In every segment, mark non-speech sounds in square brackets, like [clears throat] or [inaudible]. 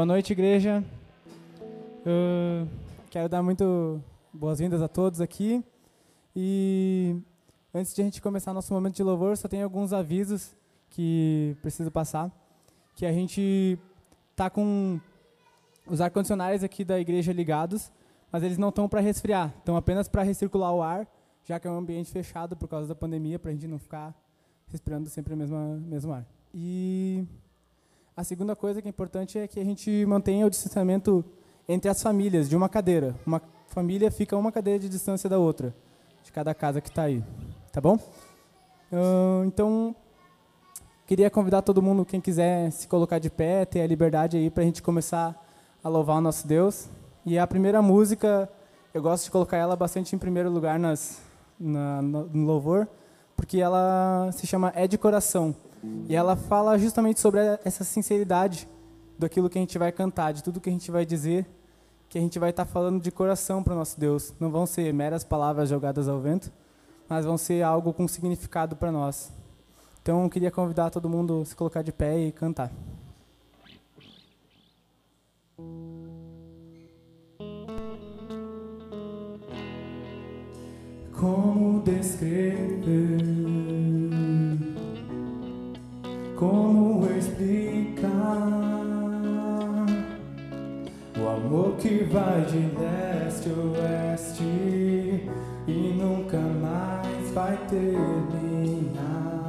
Boa noite, igreja. Quero dar muito boas-vindas a todos aqui. E antes de a gente começar nosso momento de louvor, só tem alguns avisos que preciso passar. Que a gente tá com os ar-condicionados aqui da igreja ligados, mas eles não estão para resfriar, estão apenas para recircular o ar, já que é um ambiente fechado por causa da pandemia, para a gente não ficar respirando sempre o mesmo, mesmo ar. E a segunda coisa que é importante é que a gente mantenha o distanciamento entre as famílias, de uma cadeira. Uma família fica uma cadeira de distância da outra, de cada casa que está aí. Tá bom? Uh, então, queria convidar todo mundo, quem quiser se colocar de pé, ter a liberdade aí para a gente começar a louvar o nosso Deus. E a primeira música, eu gosto de colocar ela bastante em primeiro lugar nas, na, no louvor, porque ela se chama É de Coração. E ela fala justamente sobre essa sinceridade daquilo que a gente vai cantar, de tudo que a gente vai dizer, que a gente vai estar tá falando de coração para o nosso Deus. Não vão ser meras palavras jogadas ao vento, mas vão ser algo com significado para nós. Então, eu queria convidar todo mundo a se colocar de pé e cantar. Como descrever? Como explicar o amor que vai de leste a oeste e nunca mais vai terminar.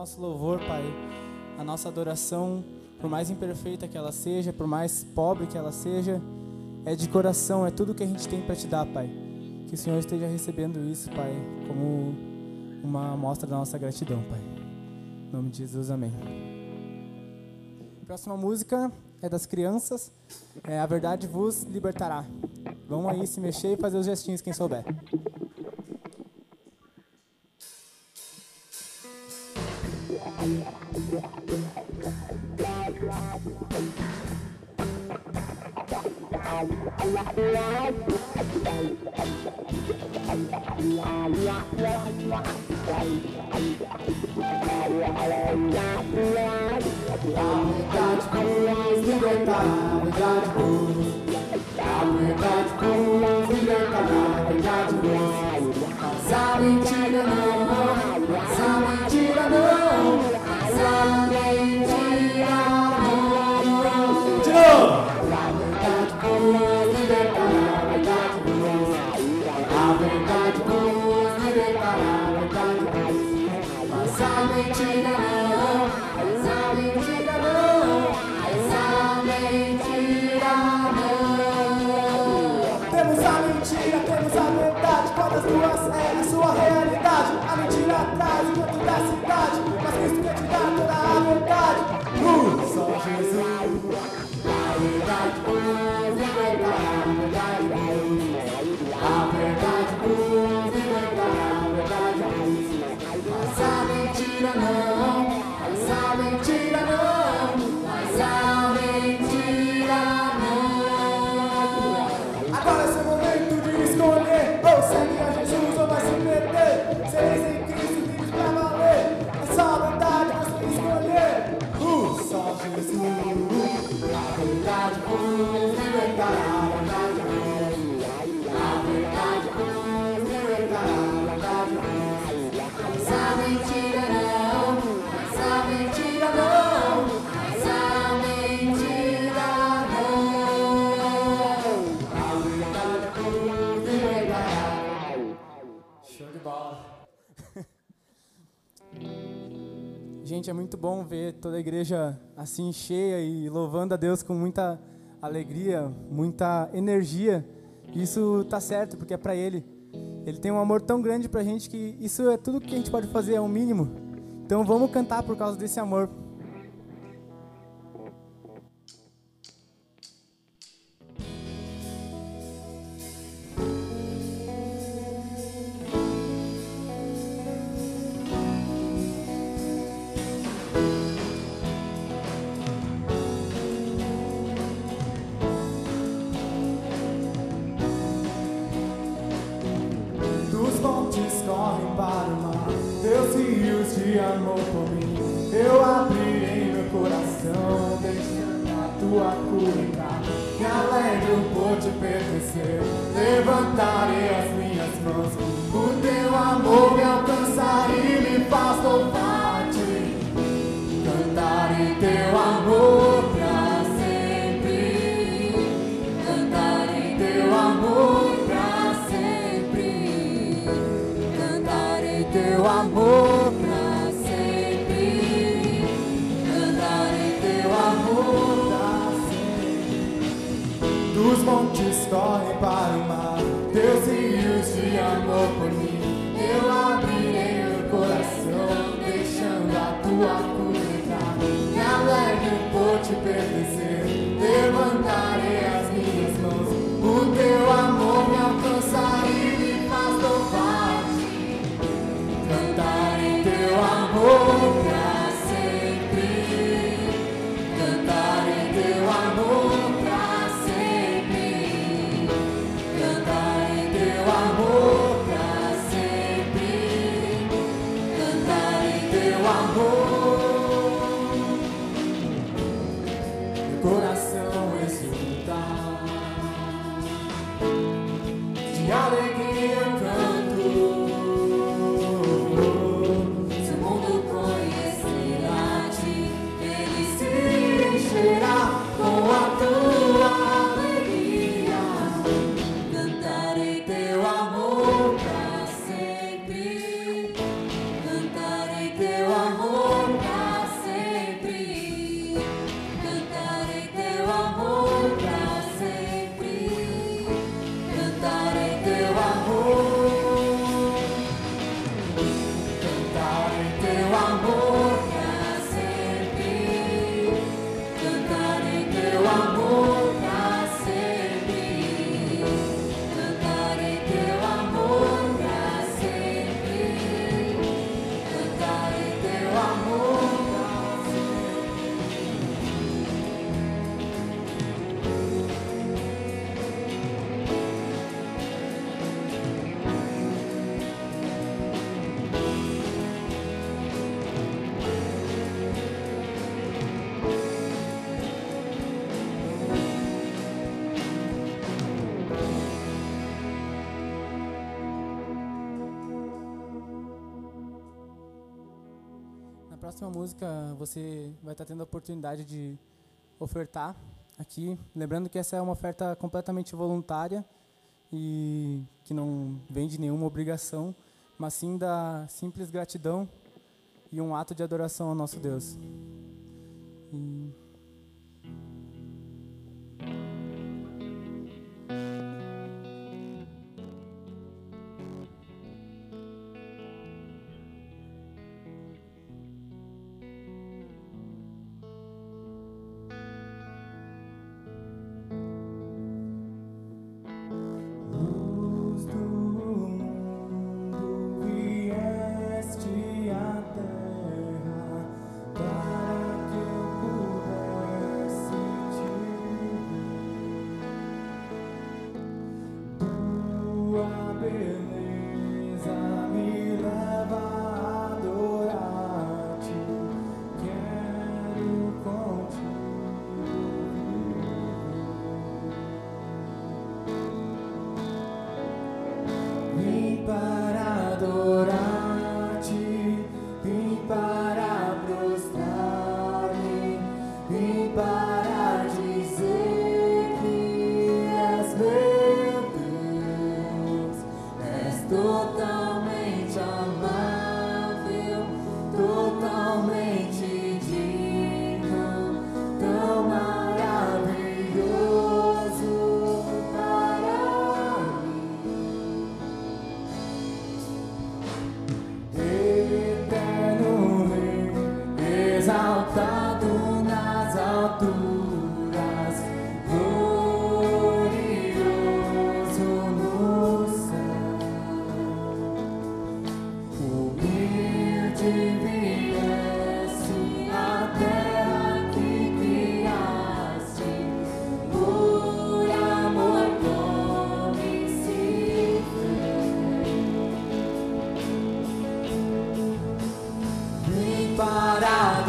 nosso louvor, Pai, a nossa adoração, por mais imperfeita que ela seja, por mais pobre que ela seja, é de coração, é tudo que a gente tem para te dar, Pai. Que o Senhor esteja recebendo isso, Pai, como uma amostra da nossa gratidão, Pai. Em nome de Jesus, amém. Próxima música é das crianças. É, a verdade vos libertará. Vão aí se mexer e fazer os gestinhos quem souber. Zabić na Gente, é muito bom ver toda a igreja assim cheia e louvando a Deus com muita alegria, muita energia. Isso tá certo, porque é para ele. Ele tem um amor tão grande pra gente que isso é tudo que a gente pode fazer, é o um mínimo. Então vamos cantar por causa desse amor. próxima música você vai estar tendo a oportunidade de ofertar aqui. Lembrando que essa é uma oferta completamente voluntária e que não vem de nenhuma obrigação, mas sim da simples gratidão e um ato de adoração ao nosso Deus. E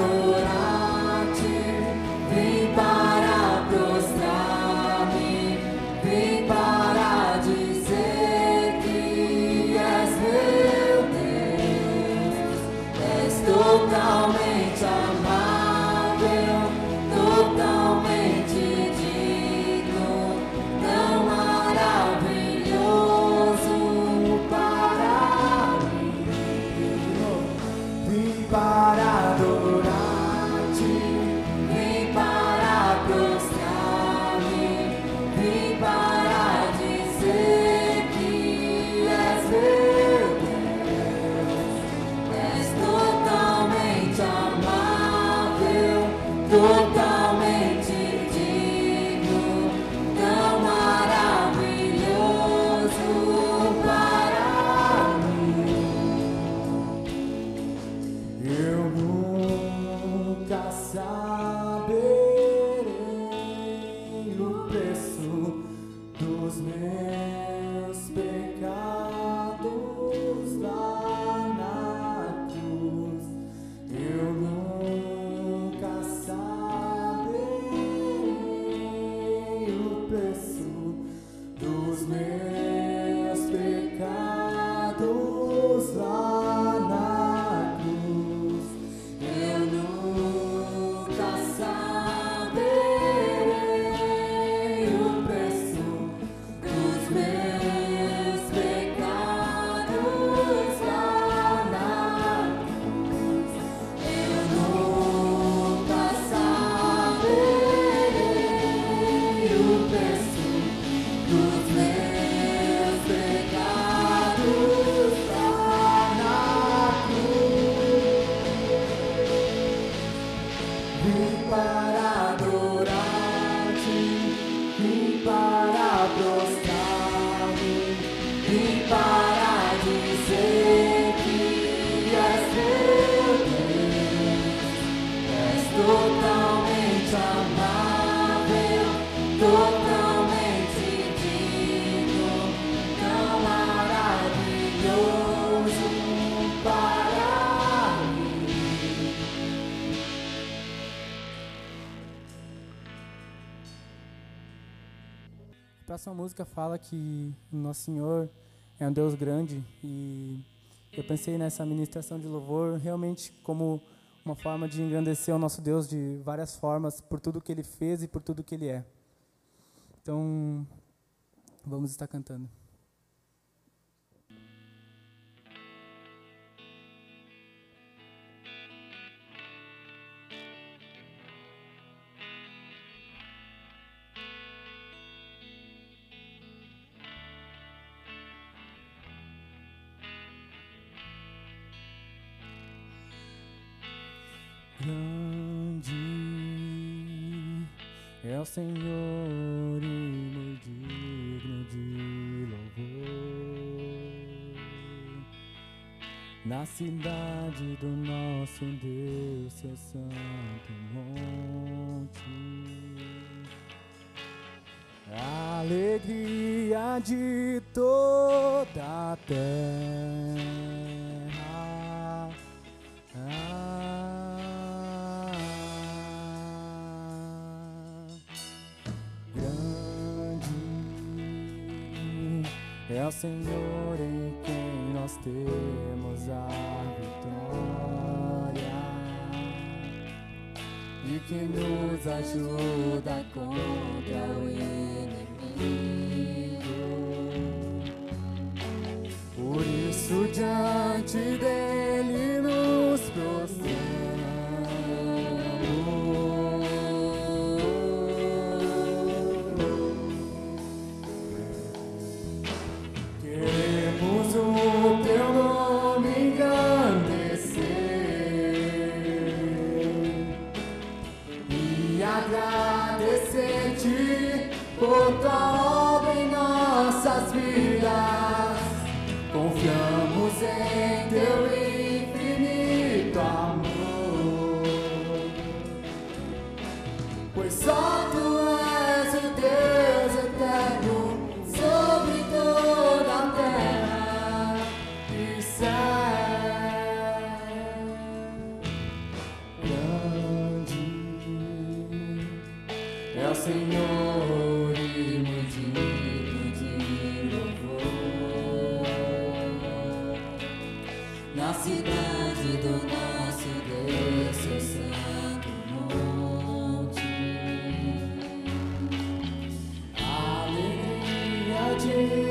adorar. A próxima música fala que Nosso Senhor é um Deus grande e eu pensei nessa ministração de louvor realmente como uma forma de engrandecer o nosso Deus de várias formas por tudo que ele fez e por tudo que ele é. Então, vamos estar cantando. Cidade do nosso Deus, seu santo monte. Alegria de toda a terra. Ah, grande é o Senhor em quem nós temos que nos ajuda contra o inimigo. Por isso diante dele Na cidade do nosso Deus, seu santo monte. Alegria de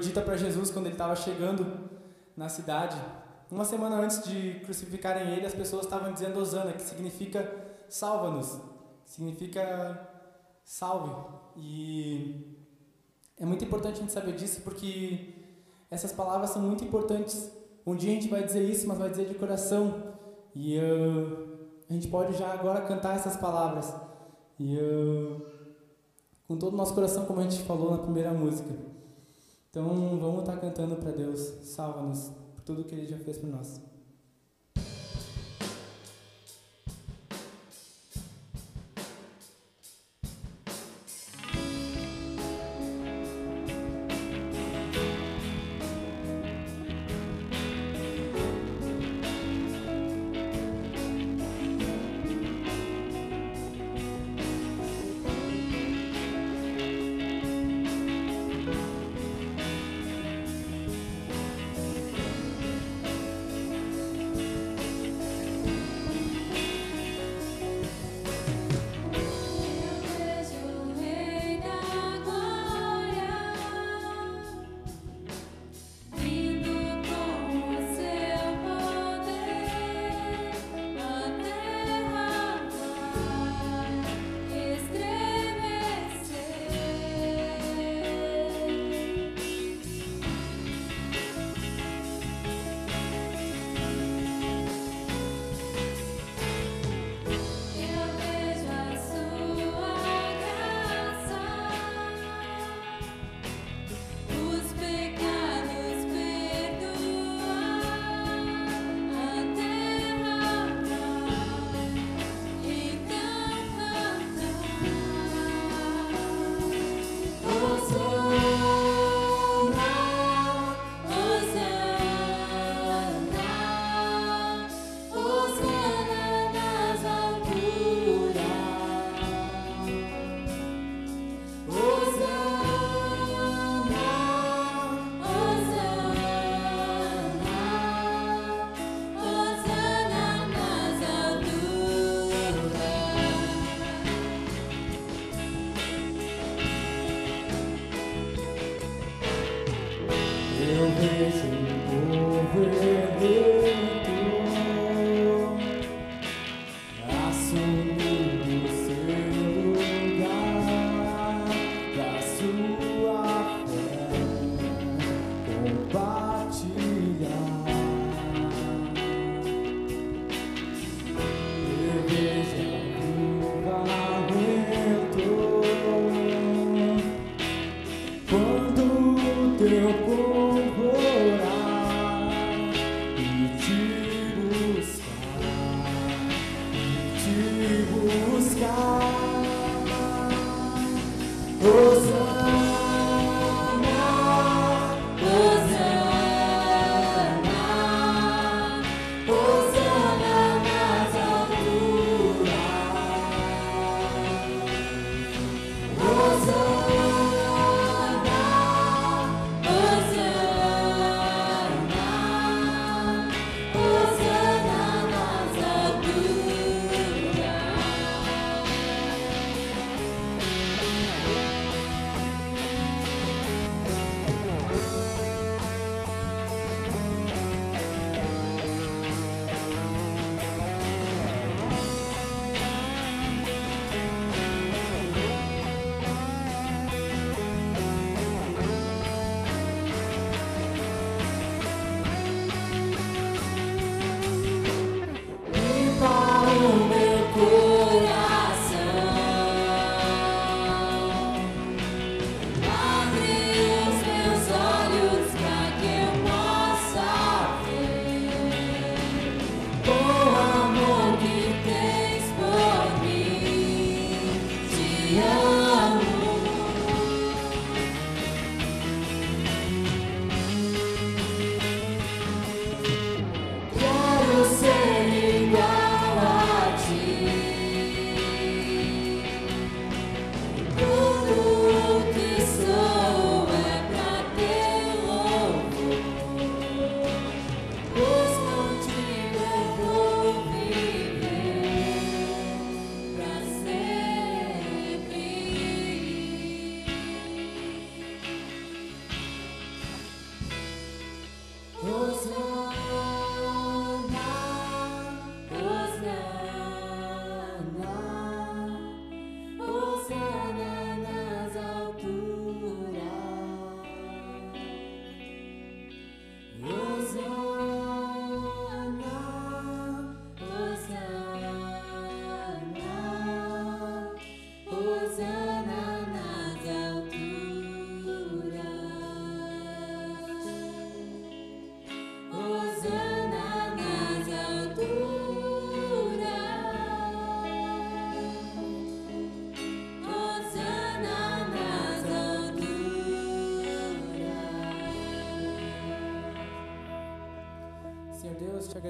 dita para Jesus quando ele estava chegando na cidade. Uma semana antes de crucificarem ele, as pessoas estavam dizendo Osana, que significa salva-nos, significa salve. E é muito importante a gente saber disso porque essas palavras são muito importantes. Um dia a gente vai dizer isso, mas vai dizer de coração. E uh, a gente pode já agora cantar essas palavras. E uh, com todo o nosso coração, como a gente falou na primeira música. Então vamos estar cantando para Deus. Salva-nos por tudo que Ele já fez por nós.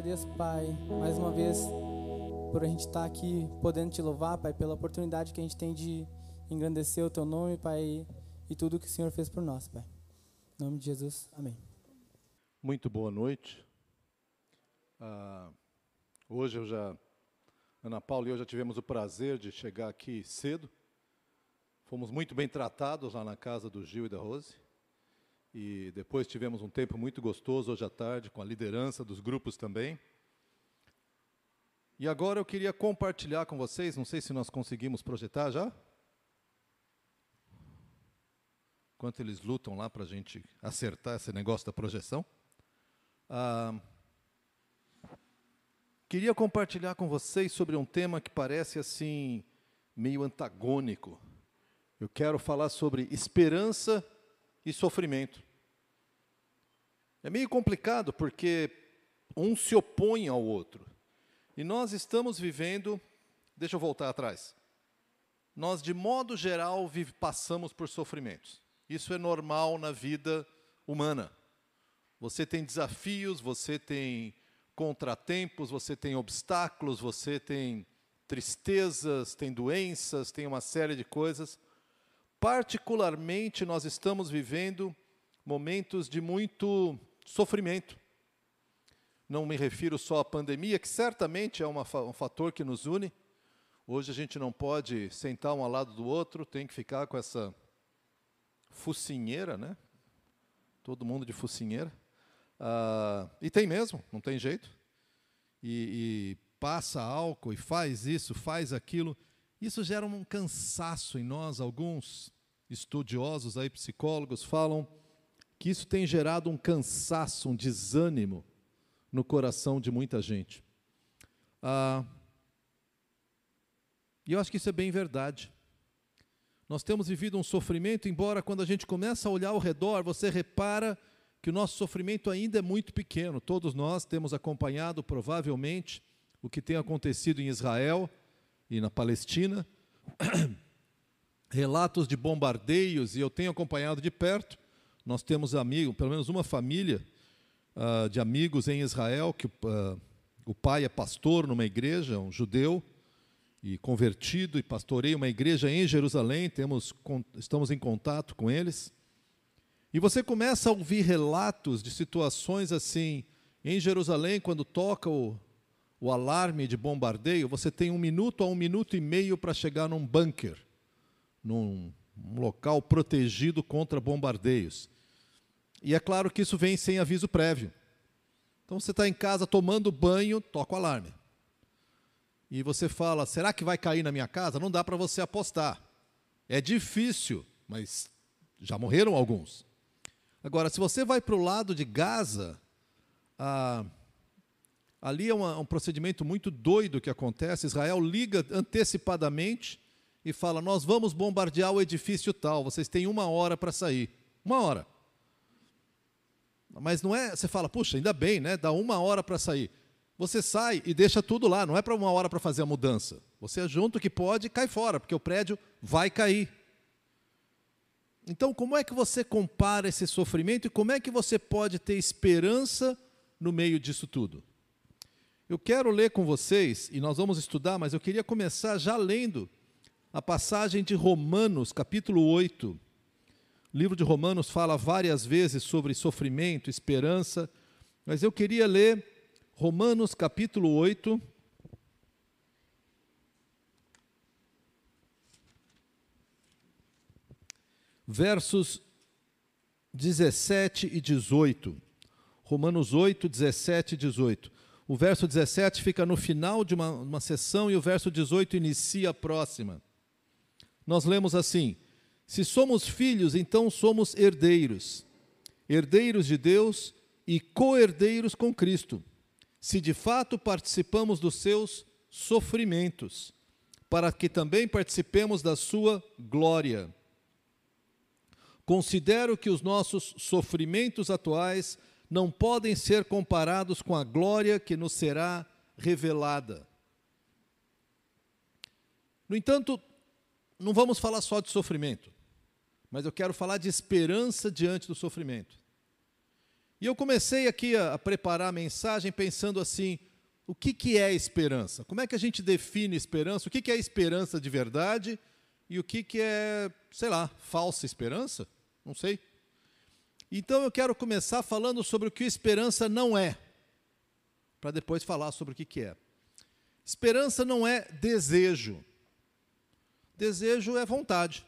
Agradeço, Pai, mais uma vez por a gente estar aqui podendo te louvar, Pai, pela oportunidade que a gente tem de engrandecer o teu nome, Pai, e tudo que o Senhor fez por nós, Pai. Em nome de Jesus, amém. Muito boa noite. Ah, hoje eu já, Ana Paula e eu já tivemos o prazer de chegar aqui cedo. Fomos muito bem tratados lá na casa do Gil e da Rose. E depois tivemos um tempo muito gostoso hoje à tarde com a liderança dos grupos também. E agora eu queria compartilhar com vocês, não sei se nós conseguimos projetar já. Enquanto eles lutam lá para a gente acertar esse negócio da projeção. Ah, queria compartilhar com vocês sobre um tema que parece assim meio antagônico. Eu quero falar sobre esperança sofrimento. É meio complicado porque um se opõe ao outro. E nós estamos vivendo, deixa eu voltar atrás. Nós, de modo geral, vive, passamos por sofrimentos. Isso é normal na vida humana. Você tem desafios, você tem contratempos, você tem obstáculos, você tem tristezas, tem doenças, tem uma série de coisas. Particularmente, nós estamos vivendo momentos de muito sofrimento. Não me refiro só à pandemia, que certamente é uma, um fator que nos une. Hoje a gente não pode sentar um ao lado do outro, tem que ficar com essa focinheira, né? Todo mundo de focinheira. Ah, e tem mesmo, não tem jeito. E, e passa álcool e faz isso, faz aquilo. Isso gera um cansaço em nós. Alguns estudiosos aí, psicólogos, falam que isso tem gerado um cansaço, um desânimo no coração de muita gente. Ah, e eu acho que isso é bem verdade. Nós temos vivido um sofrimento, embora quando a gente começa a olhar ao redor, você repara que o nosso sofrimento ainda é muito pequeno. Todos nós temos acompanhado, provavelmente, o que tem acontecido em Israel, e na Palestina, [clears throat] relatos de bombardeios, e eu tenho acompanhado de perto. Nós temos amigos, pelo menos uma família uh, de amigos em Israel, que uh, o pai é pastor numa igreja, um judeu, e convertido, e pastoreia uma igreja em Jerusalém, temos, estamos em contato com eles. E você começa a ouvir relatos de situações assim, em Jerusalém, quando toca o, o alarme de bombardeio, você tem um minuto a um minuto e meio para chegar num bunker, num um local protegido contra bombardeios. E é claro que isso vem sem aviso prévio. Então você está em casa tomando banho, toca o alarme. E você fala: será que vai cair na minha casa? Não dá para você apostar. É difícil, mas já morreram alguns. Agora, se você vai para o lado de Gaza, ah, Ali é uma, um procedimento muito doido que acontece. Israel liga antecipadamente e fala: Nós vamos bombardear o edifício tal, vocês têm uma hora para sair. Uma hora. Mas não é, você fala, puxa, ainda bem, né? Dá uma hora para sair. Você sai e deixa tudo lá, não é para uma hora para fazer a mudança. Você junto que pode cai fora, porque o prédio vai cair. Então, como é que você compara esse sofrimento e como é que você pode ter esperança no meio disso tudo? Eu quero ler com vocês, e nós vamos estudar, mas eu queria começar já lendo a passagem de Romanos, capítulo 8. O livro de Romanos fala várias vezes sobre sofrimento, esperança, mas eu queria ler Romanos, capítulo 8. Versos 17 e 18. Romanos 8, 17 e 18. O verso 17 fica no final de uma, uma sessão e o verso 18 inicia a próxima. Nós lemos assim: Se somos filhos, então somos herdeiros, herdeiros de Deus e co-herdeiros com Cristo, se de fato participamos dos seus sofrimentos, para que também participemos da sua glória. Considero que os nossos sofrimentos atuais não podem ser comparados com a glória que nos será revelada. No entanto, não vamos falar só de sofrimento, mas eu quero falar de esperança diante do sofrimento. E eu comecei aqui a, preparar a mensagem pensando assim: o que, que é esperança? Como é que a gente define esperança? O que, que é esperança de verdade e o que, que é, sei lá, falsa esperança? Não sei. Então eu quero começar falando sobre o que esperança não é, para depois falar sobre o que, que é. Esperança não é desejo. Desejo é vontade.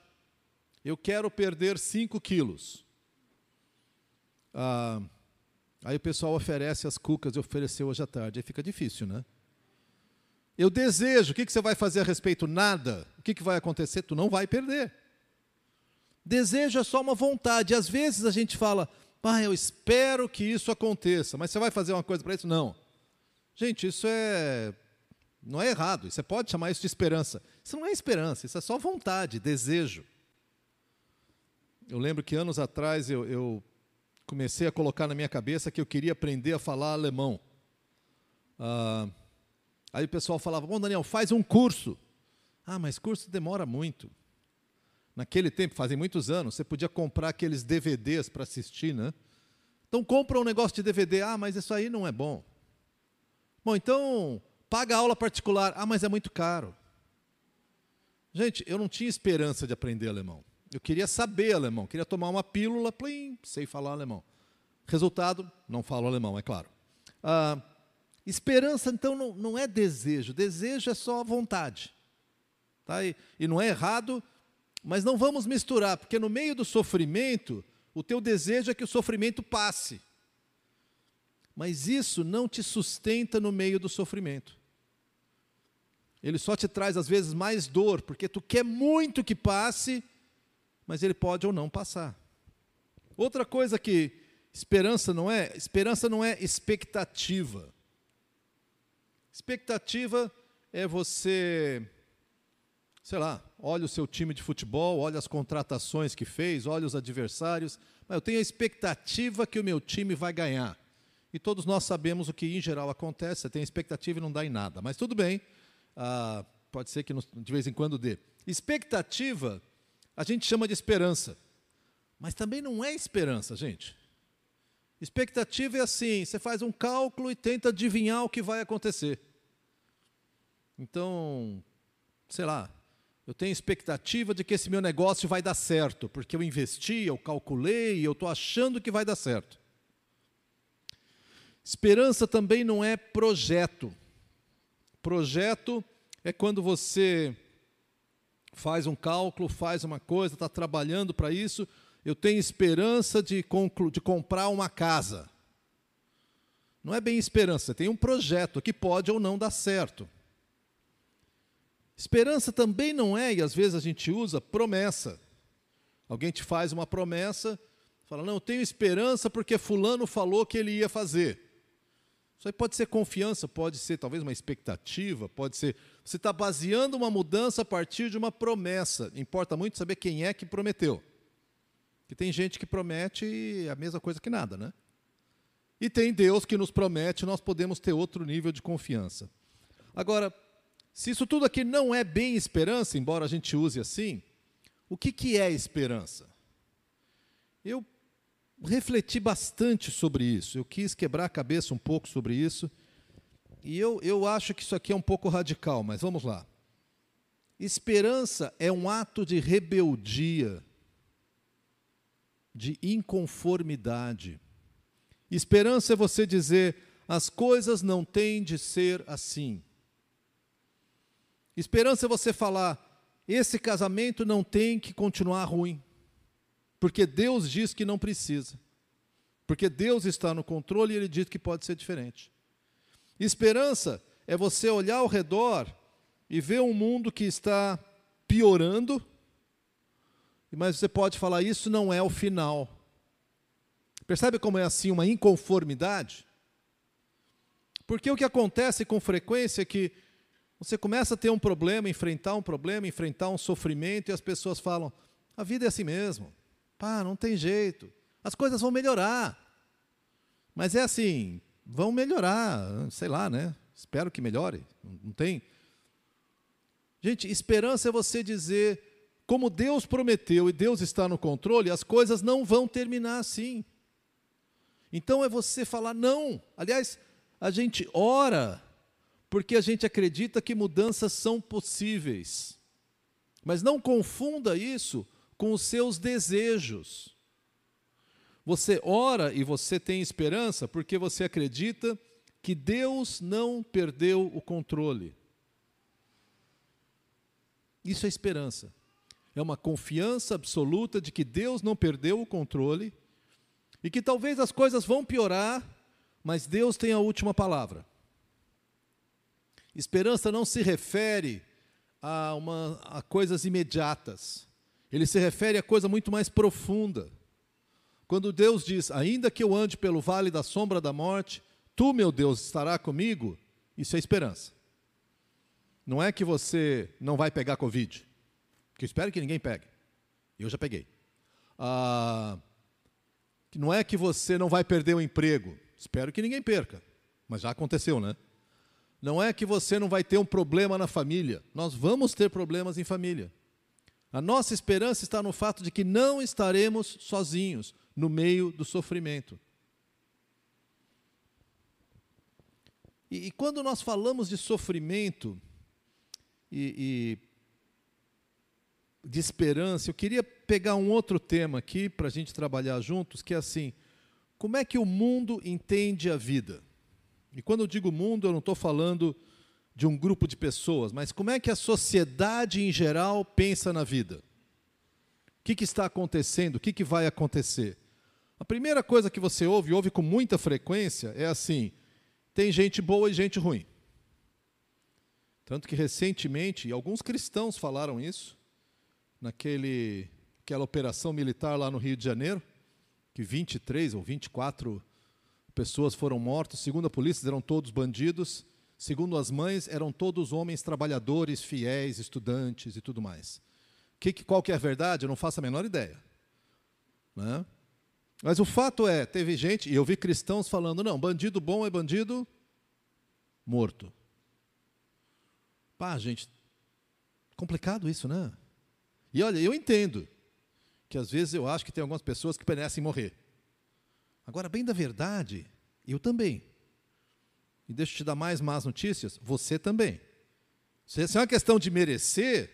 Eu quero perder 5 quilos. Ah, aí o pessoal oferece as cucas e ofereceu hoje à tarde. Aí fica difícil, né? Eu desejo. O que, que você vai fazer a respeito? Nada. O que, que vai acontecer? Tu não vai perder. Desejo é só uma vontade. Às vezes a gente fala, ah, eu espero que isso aconteça, mas você vai fazer uma coisa para isso? Não. Gente, isso é. Não é errado. Você pode chamar isso de esperança. Isso não é esperança, isso é só vontade, desejo. Eu lembro que anos atrás eu, eu comecei a colocar na minha cabeça que eu queria aprender a falar alemão. Ah, aí o pessoal falava: Bom, Daniel, faz um curso. Ah, mas curso demora muito. Naquele tempo, fazem muitos anos, você podia comprar aqueles DVDs para assistir, né? Então compra um negócio de DVD. Ah, mas isso aí não é bom. Bom, então paga aula particular. Ah, mas é muito caro. Gente, eu não tinha esperança de aprender alemão. Eu queria saber alemão, queria tomar uma pílula, plim, sei falar alemão. Resultado, não falo alemão, é claro. Ah, esperança, então, não, não é desejo. Desejo é só vontade. Tá? E, e não é errado, mas não vamos misturar, porque no meio do sofrimento, o teu desejo é que o sofrimento passe. Mas isso não te sustenta no meio do sofrimento. Ele só te traz, às vezes, mais dor, porque tu quer muito que passe, mas ele pode ou não passar. Outra coisa que esperança não é, esperança não é expectativa. Expectativa é você, sei lá, olha o seu time de futebol, olha as contratações que fez, olha os adversários, mas eu tenho a expectativa que o meu time vai ganhar. E todos nós sabemos o que em geral acontece, você tem expectativa e não dá em nada. Mas tudo bem, ah, pode ser que de vez em quando dê. Expectativa a gente chama de esperança. Mas também não é esperança, gente. Expectativa é assim: você faz um cálculo e tenta adivinhar o que vai acontecer. Então, sei lá, eu tenho expectativa de que esse meu negócio vai dar certo, porque eu investi, eu calculei, eu estou achando que vai dar certo. Esperança também não é projeto. Projeto é quando você faz um cálculo, faz uma coisa, está trabalhando para isso. Eu tenho esperança de, de comprar uma casa. Não é bem esperança, tem um projeto que pode ou não dar certo. Esperança também não é, e às vezes a gente usa, promessa. Alguém te faz uma promessa, fala, não, eu tenho esperança porque fulano falou que ele ia fazer. Isso aí pode ser confiança, pode ser talvez uma expectativa, pode ser você está baseando uma mudança a partir de uma promessa. Importa muito saber quem é que prometeu. Que tem gente que promete a mesma coisa que nada, né? E tem Deus que nos promete, nós podemos ter outro nível de confiança. Agora, se isso tudo aqui não é bem esperança, embora a gente use assim, o que, que é esperança? Eu refleti bastante sobre isso, eu quis quebrar a cabeça um pouco sobre isso e eu, eu acho que isso aqui é um pouco radical, mas vamos lá. Esperança é um ato de rebeldia, de inconformidade. Esperança é você dizer: as coisas não têm de ser assim. Esperança é você falar: esse casamento não tem que continuar ruim, porque Deus diz que não precisa, porque Deus está no controle e Ele diz que pode ser diferente. Esperança é você olhar ao redor e ver um mundo que está piorando, mas você pode falar: isso não é o final. Percebe como é assim uma inconformidade? Porque o que acontece com frequência é que você começa a ter um problema, enfrentar um problema, enfrentar um sofrimento, e as pessoas falam: a vida é assim mesmo, pá, não tem jeito, as coisas vão melhorar. Mas é assim, vão melhorar, sei lá, né? Espero que melhore, não tem. Gente, esperança é você dizer, como Deus prometeu e Deus está no controle, as coisas não vão terminar assim. Então é você falar não. Aliás, a gente ora porque a gente acredita que mudanças são possíveis. Mas não confunda isso com os seus desejos. Você ora e você tem esperança porque você acredita que Deus não perdeu o controle. Isso é esperança. É uma confiança absoluta de que Deus não perdeu o controle e que talvez as coisas vão piorar, mas Deus tem a última palavra. Esperança não se refere a, uma, a coisas imediatas. Ele se refere a coisa muito mais profunda. Quando Deus diz: Ainda que eu ande pelo vale da sombra da morte, tu, meu Deus, estará comigo, isso é esperança. Não é que você não vai pegar Covid, que eu espero que ninguém pegue. Eu já peguei. Ah, não é que você não vai perder o emprego, espero que ninguém perca, mas já aconteceu, né? Não é que você não vai ter um problema na família, nós vamos ter problemas em família. A nossa esperança está no fato de que não estaremos sozinhos no meio do sofrimento. E, e quando nós falamos de sofrimento e, e de esperança, eu queria pegar um outro tema aqui para a gente trabalhar juntos, que é assim: como é que o mundo entende a vida? E quando eu digo mundo, eu não estou falando de um grupo de pessoas, mas como é que a sociedade em geral pensa na vida? O que, que está acontecendo? O que, que vai acontecer? A primeira coisa que você ouve, ouve com muita frequência, é assim: tem gente boa e gente ruim. Tanto que recentemente, e alguns cristãos falaram isso, naquele operação militar lá no Rio de Janeiro, que 23 ou 24 pessoas foram mortas, segundo a polícia eram todos bandidos, segundo as mães eram todos homens trabalhadores, fiéis, estudantes e tudo mais. Que, qual que é a verdade? Eu não faço a menor ideia. Né? Mas o fato é, teve gente, e eu vi cristãos falando, não, bandido bom é bandido morto. Pá, gente, complicado isso, né? E olha, eu entendo que às vezes eu acho que tem algumas pessoas que merecem morrer. Agora, bem da verdade, eu também. E deixa eu te dar mais más notícias, você também. Se é uma questão de merecer,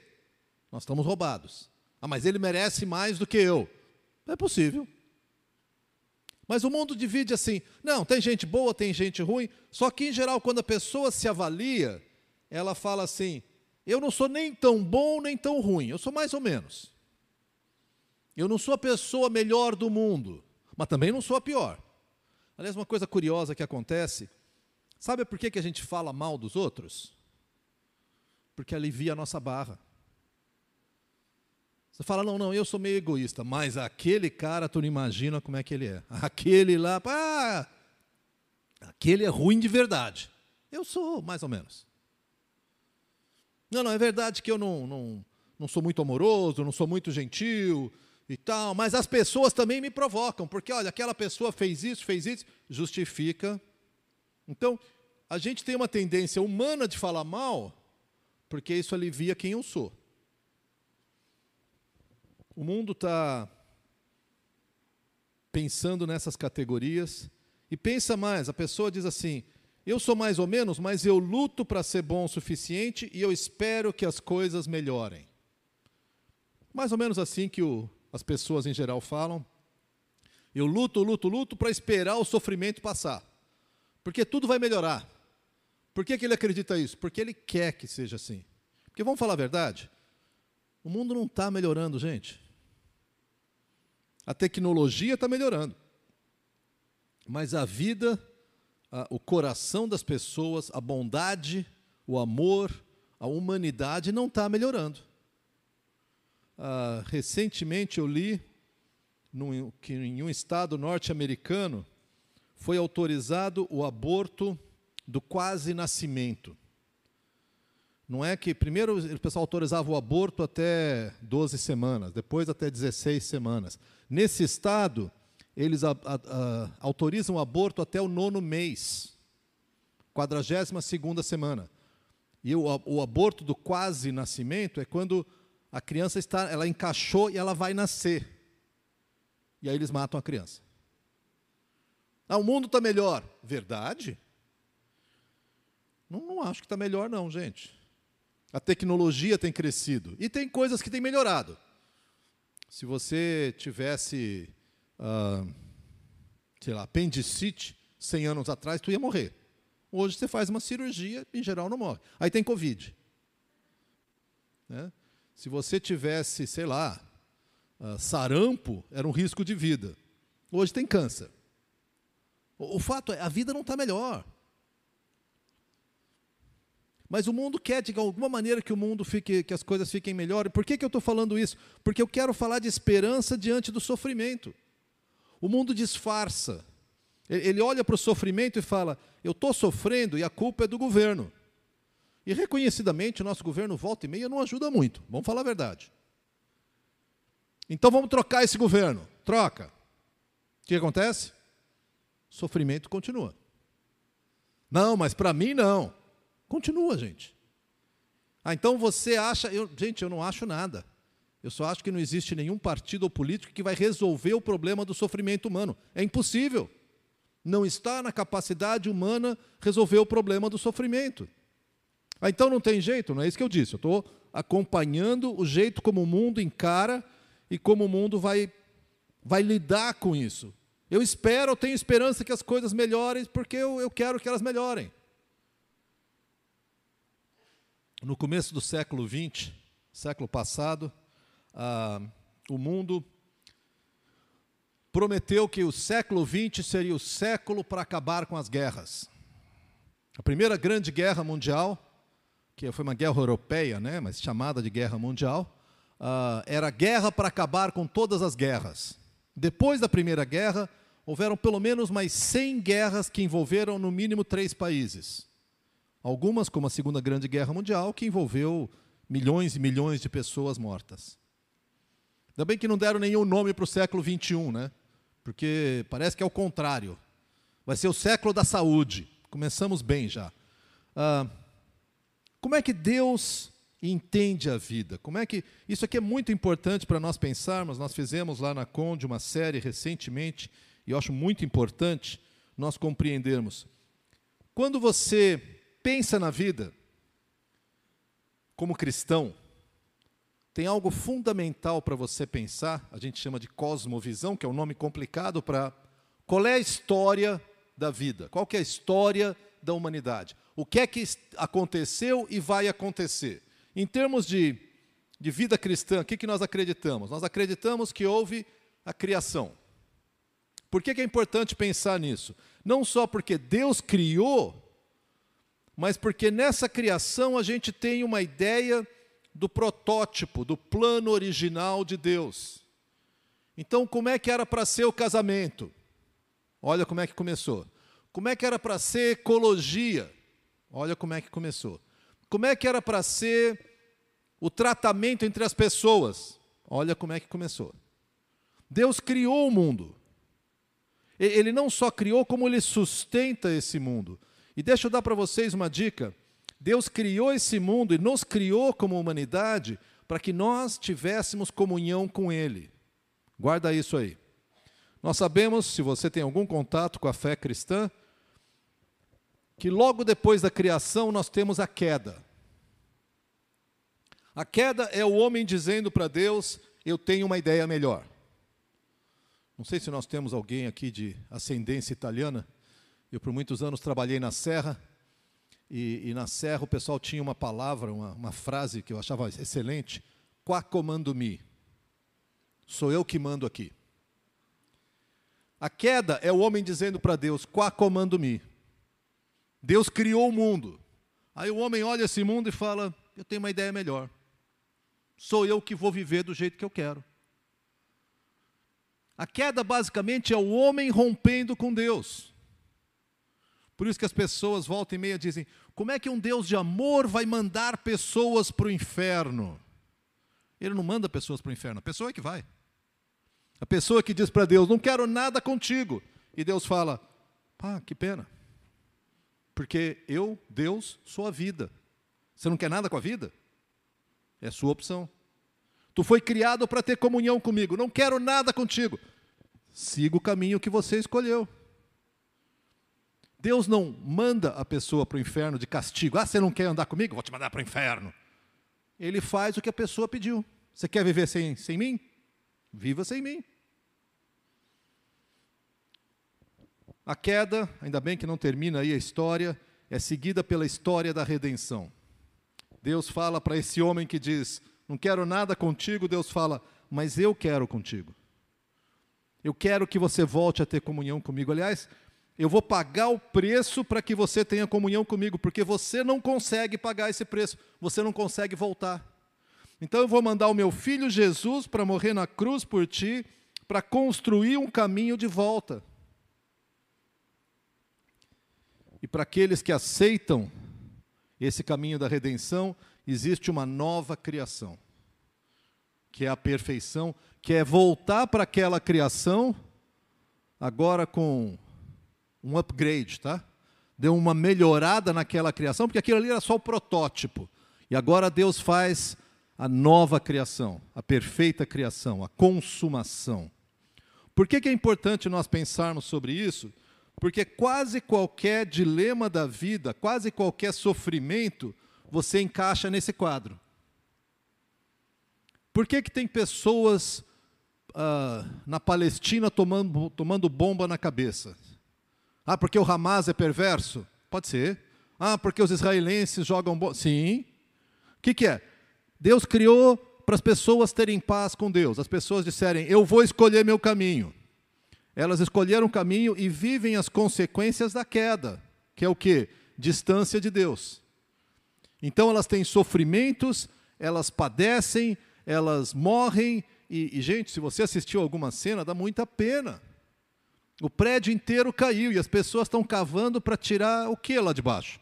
nós estamos roubados. Ah, mas ele merece mais do que eu. É possível. Mas o mundo divide assim: não, tem gente boa, tem gente ruim. Só que, em geral, quando a pessoa se avalia, ela fala assim: eu não sou nem tão bom nem tão ruim, eu sou mais ou menos. Eu não sou a pessoa melhor do mundo, mas também não sou a pior. Aliás, uma coisa curiosa que acontece: sabe por que, que a gente fala mal dos outros? Porque alivia a nossa barra. Você fala, não, não, eu sou meio egoísta, mas aquele cara, tu não imagina como é que ele é. [laughs] Aquele lá, ah, aquele é ruim de verdade. Eu sou, mais ou menos. Não, não, é verdade que eu não, não, não sou muito amoroso, não sou muito gentil e tal, mas as pessoas também me provocam, porque, olha, aquela pessoa fez isso, fez isso, justifica. Então, a gente tem uma tendência humana de falar mal, porque isso alivia quem eu sou. O mundo está pensando nessas categorias e pensa mais. A pessoa diz assim: eu sou mais ou menos, mas eu luto para ser bom o suficiente e eu espero que as coisas melhorem. Mais ou menos assim que o, as pessoas em geral falam. Eu luto, luto, luto para esperar o sofrimento passar. Porque tudo vai melhorar. Por que, que ele acredita isso? Porque ele quer que seja assim. Porque vamos falar a verdade? O mundo não está melhorando, gente. A tecnologia está melhorando. Mas a vida, a, o coração das pessoas, a bondade, o amor, a humanidade não está melhorando. Ah, recentemente eu li num, que em um estado norte-americano foi autorizado o aborto do quase nascimento. Não é que primeiro o pessoal autorizava o aborto até 12 semanas, depois até 16 semanas. Nesse estado, eles a, a, a, autorizam o aborto até o nono mês, 42 segunda semana. E o, o aborto do quase nascimento é quando a criança está, ela encaixou e ela vai nascer. E aí eles matam a criança. Ah, o mundo está melhor. Verdade? Não, não acho que está melhor, não, gente. A tecnologia tem crescido e tem coisas que têm melhorado. Se você tivesse, ah, sei lá, apendicite 100 anos atrás, tu ia morrer. Hoje você faz uma cirurgia, em geral não morre. Aí tem Covid. Né? Se você tivesse, sei lá, uh, sarampo, era um risco de vida. Hoje tem câncer. O, fato é, a vida não está melhor. Mas o mundo quer, de alguma maneira, que o mundo fique, que as coisas fiquem melhores. Por que, que eu estou falando isso? Porque eu quero falar de esperança diante do sofrimento. O mundo disfarça. Ele olha para o sofrimento e fala: Eu estou sofrendo e a culpa é do governo. E reconhecidamente, o nosso governo, volta e meia, não ajuda muito. Vamos falar a verdade. Então vamos trocar esse governo. Troca. O que acontece? Sofrimento continua. Não, mas para mim não. Continua, gente. Ah, então você acha. Eu, gente, eu não acho nada. Eu só acho que não existe nenhum partido ou político que vai resolver o problema do sofrimento humano. É impossível. Não está na capacidade humana resolver o problema do sofrimento. Ah, então não tem jeito? Não é isso que eu disse. Eu estou acompanhando o jeito como o mundo encara e como o mundo vai, vai lidar com isso. Eu espero, eu tenho esperança que as coisas melhorem, porque eu, eu quero que elas melhorem. No começo do século XX, século passado, ah, o mundo prometeu que o século XX seria o século para acabar com as guerras. A primeira grande guerra mundial, que foi uma guerra europeia, né, mas chamada de guerra mundial, uh, era guerra para acabar com todas as guerras. Depois da primeira guerra, houveram pelo menos mais 100 guerras que envolveram no mínimo três países. Algumas, como a Segunda Grande Guerra Mundial, que envolveu milhões e milhões de pessoas mortas. Ainda bem que não deram nenhum nome para o século XXI, né? porque parece que é o contrário. Vai ser o século da saúde. Começamos bem já. Ah, como é que Deus entende a vida? Como é que isso aqui é muito importante para nós pensarmos? Nós fizemos lá na Conde uma série recentemente e eu acho muito importante nós compreendermos. Quando você pensa na vida como cristão, tem algo fundamental para você pensar, a gente chama de cosmovisão, que é um nome complicado para qual é a história da vida, qual é a história da humanidade, o que é que aconteceu e vai acontecer. Em termos de, de vida cristã, o que, que nós acreditamos? Nós acreditamos que houve a criação. Por que, que é importante pensar nisso? Não só porque Deus criou, mas porque nessa criação a gente tem uma ideia do protótipo, do plano original de Deus. Então, como é que era para ser o casamento? Olha como é que começou. Como é que era para ser ecologia? Olha como é que começou. Como é que era para ser o tratamento entre as pessoas? Olha como é que começou. Deus criou o mundo. Ele não só criou, como ele sustenta esse mundo. E deixa eu dar para vocês uma dica. Deus criou esse mundo e nos criou como humanidade para que nós tivéssemos comunhão com Ele. Guarda isso aí. Nós sabemos, se você tem algum contato com a fé cristã, que logo depois da criação nós temos a queda. A queda é o homem dizendo para Deus: Eu tenho uma ideia melhor. Não sei se nós temos alguém aqui de ascendência italiana. Eu, por muitos anos, trabalhei na Serra e, e, na Serra o pessoal tinha uma palavra, uma, uma frase que eu achava excelente: Qua comando-me. Sou eu que mando aqui. A queda é o homem dizendo para Deus: Qua comando-me. Deus criou o mundo. Aí o homem olha esse mundo e fala: Eu tenho uma ideia melhor. Sou eu que vou viver do jeito que eu quero. A queda basicamente é o homem rompendo com Deus. Por isso que as pessoas voltam e meia dizem: como é que um Deus de amor vai mandar pessoas para o inferno? Ele não manda pessoas para o inferno, a pessoa é que vai. A pessoa que diz para Deus: não quero nada contigo. E Deus fala: ah, que pena. Porque eu, Deus, sou a vida. Você não quer nada com a vida? É sua opção. Tu foi criado para ter comunhão comigo. Não quero nada contigo. Siga o caminho que você escolheu. Deus não manda a pessoa para o inferno de castigo. Ah, você não quer andar comigo? Vou te mandar para o inferno. Ele faz o que a pessoa pediu. Você quer viver sem, sem mim? Viva sem mim. A queda, ainda bem que não termina aí a história, é seguida pela história da redenção. Deus fala para esse homem que diz: Não quero nada contigo. Deus fala: Mas eu quero contigo. Eu quero que você volte a ter comunhão comigo. Aliás, eu vou pagar o preço para que você tenha comunhão comigo, porque você não consegue pagar esse preço, você não consegue voltar. Então eu vou mandar o meu filho Jesus para morrer na cruz por ti, para construir um caminho de volta. E para aqueles que aceitam esse caminho da redenção, existe uma nova criação, que é a perfeição, que é voltar para aquela criação, agora com um upgrade, tá? Deu uma melhorada naquela criação, porque aquilo ali era só o protótipo. E agora Deus faz a nova criação, a perfeita criação, a consumação. Por que, que é importante nós pensarmos sobre isso? Porque quase qualquer dilema da vida, quase qualquer sofrimento, você encaixa nesse quadro. Por que, que tem pessoas ah, na Palestina tomando, tomando bomba na cabeça? Ah, porque o Hamas é perverso? Pode ser. Ah, porque os israelenses jogam bola? Sim. O que, que é? Deus criou para as pessoas terem paz com Deus. As pessoas disserem, eu vou escolher meu caminho. Elas escolheram o caminho e vivem as consequências da queda, que é o que? Distância de Deus. Então elas têm sofrimentos, elas padecem, elas morrem, e, e gente, se você assistiu alguma cena, dá muita pena. O prédio inteiro caiu e as pessoas estão cavando para tirar o que lá de baixo?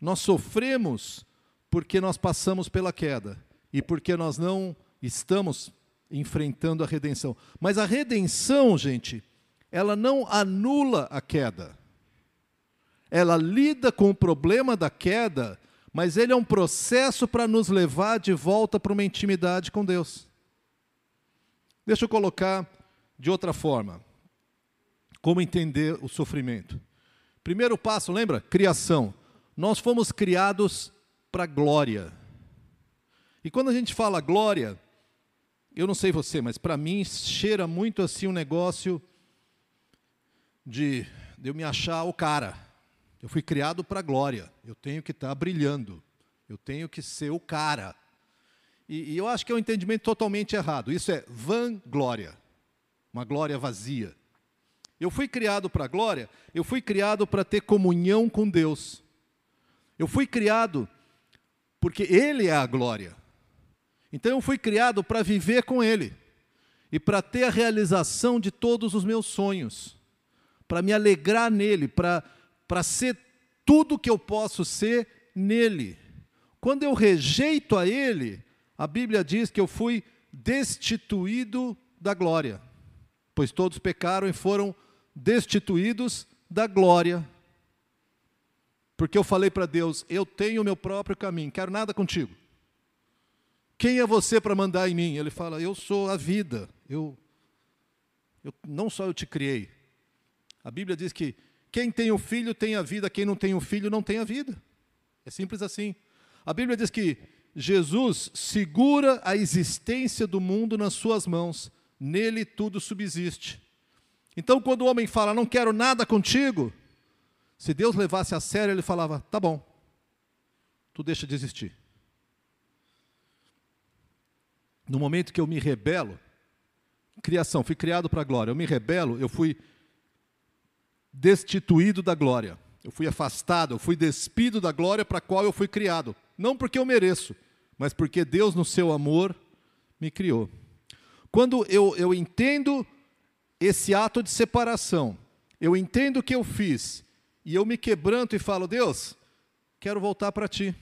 Nós sofremos porque nós passamos pela queda e porque nós não estamos enfrentando a redenção. Mas a redenção, gente, ela não anula a queda. Ela lida com o problema da queda, mas ele é um processo para nos levar de volta para uma intimidade com Deus. Deixa eu colocar de outra forma. Como entender o sofrimento? Primeiro passo, lembra? Criação. Nós fomos criados para glória. E quando a gente fala glória, eu não sei você, mas para mim cheira muito assim um negócio de, de eu me achar o cara. Eu fui criado para glória. Eu tenho que estar tá brilhando. Eu tenho que ser o cara. E, e eu acho que é um entendimento totalmente errado. Isso é vanglória, uma glória vazia. Eu fui criado para a glória, eu fui criado para ter comunhão com Deus. Eu fui criado porque Ele é a glória. Então eu fui criado para viver com Ele e para ter a realização de todos os meus sonhos, para me alegrar nele, para, ser tudo que eu posso ser nele. Quando eu rejeito a Ele, a Bíblia diz que eu fui destituído da glória, pois todos pecaram e foram destituídos da glória. Porque eu falei para Deus: eu tenho o meu próprio caminho, quero nada contigo. Quem é você para mandar em mim? Ele fala: eu sou a vida. Eu, eu não só eu te criei. A Bíblia diz que quem tem o filho tem a vida, quem não tem o filho não tem a vida. É simples assim. A Bíblia diz que Jesus segura a existência do mundo nas suas mãos, nele tudo subsiste. Então, quando o homem fala, não quero nada contigo, se Deus levasse a sério, ele falava, tá bom, tu deixa de existir. No momento que eu me rebelo, criação, fui criado para a glória, eu me rebelo, eu fui destituído da glória, eu fui afastado, eu fui despido da glória para a qual eu fui criado, não porque eu mereço, mas porque Deus, no seu amor, me criou. Quando eu, eu entendo esse ato de separação, eu entendo o que eu fiz, e eu me quebranto e falo, Deus, quero voltar para ti.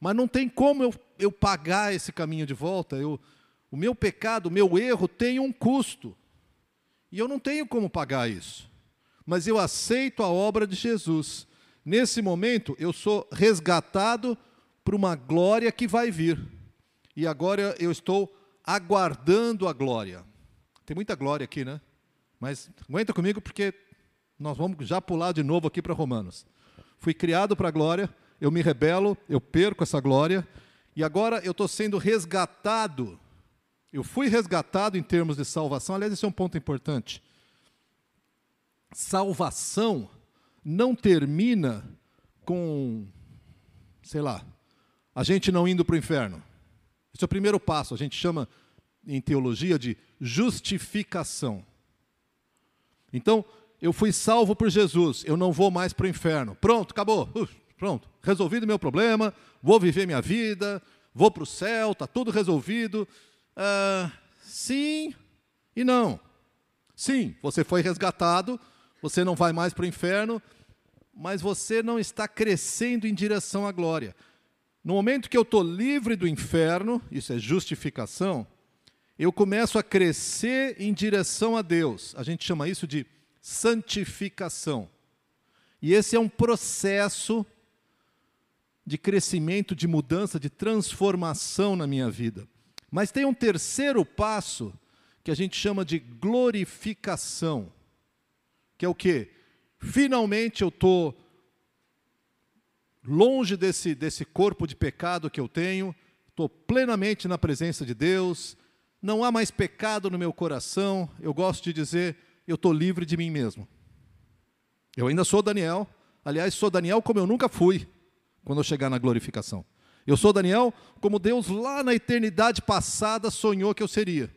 Mas não tem como eu, eu pagar esse caminho de volta. Eu, o meu pecado, o meu erro tem um custo. E eu não tenho como pagar isso. Mas eu aceito a obra de Jesus. Nesse momento, eu sou resgatado para uma glória que vai vir. E agora eu estou aguardando a glória. Tem muita glória aqui, né? Mas aguenta comigo porque nós vamos já pular de novo aqui para Romanos. Fui criado para a glória, eu me rebelo, eu perco essa glória, e agora eu estou sendo resgatado. Eu fui resgatado em termos de salvação. Aliás, esse é um ponto importante. Salvação não termina com, sei lá, a gente não indo para o inferno. Esse é o primeiro passo, a gente chama em teologia de justificação. Então, eu fui salvo por Jesus, eu não vou mais para o inferno. Pronto, acabou. Uf, pronto, resolvido meu problema, vou viver minha vida, vou para o céu, está tudo resolvido. Ah, sim e não. Sim, você foi resgatado, você não vai mais para o inferno, mas você não está crescendo em direção à glória. No momento que eu estou livre do inferno, isso é justificação, eu começo a crescer em direção a Deus. A gente chama isso de santificação. E esse é um processo de crescimento, de mudança, de transformação na minha vida. Mas tem um terceiro passo que a gente chama de glorificação, que é o quê? Finalmente eu estou longe desse, desse corpo de pecado que eu tenho, estou plenamente na presença de Deus, não há mais pecado no meu coração, eu gosto de dizer, eu estou livre de mim mesmo. Eu ainda sou Daniel, aliás, sou Daniel como eu nunca fui, quando eu chegar na glorificação. Eu sou Daniel como Deus lá na eternidade passada sonhou que eu seria.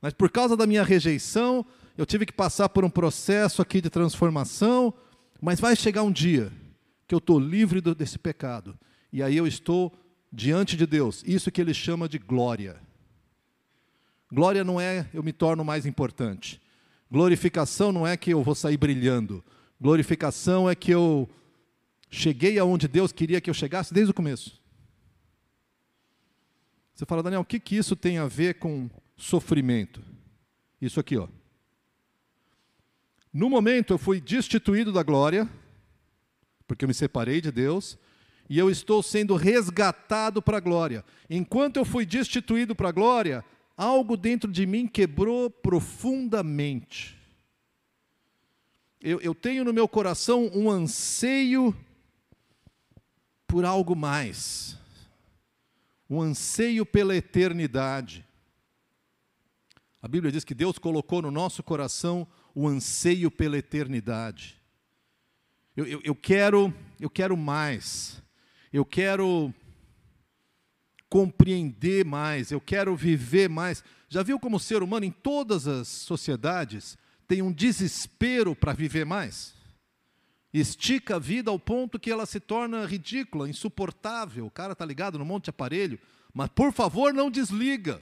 Mas por causa da minha rejeição, eu tive que passar por um processo aqui de transformação, mas vai chegar um dia que eu estou livre do, desse pecado. E aí eu estou diante de Deus. Isso que ele chama de glória. Glória não é eu me torno mais importante. Glorificação não é que eu vou sair brilhando. Glorificação é que eu cheguei aonde Deus queria que eu chegasse desde o começo. Você fala, Daniel, o que, que isso tem a ver com sofrimento? Isso aqui, ó. No momento eu fui destituído da glória, porque eu me separei de Deus, e eu estou sendo resgatado para a glória. Enquanto eu fui destituído para a glória, algo dentro de mim quebrou profundamente. Eu, eu tenho no meu coração um anseio por algo mais, um anseio pela eternidade. A Bíblia diz que Deus colocou no nosso coração o anseio pela eternidade. Eu, eu, eu, quero, eu quero mais. Eu quero compreender mais. Eu quero viver mais. Já viu como o ser humano em todas as sociedades tem um desespero para viver mais? Estica a vida ao ponto que ela se torna ridícula, insuportável. O cara está ligado num monte de aparelho, mas por favor não desliga.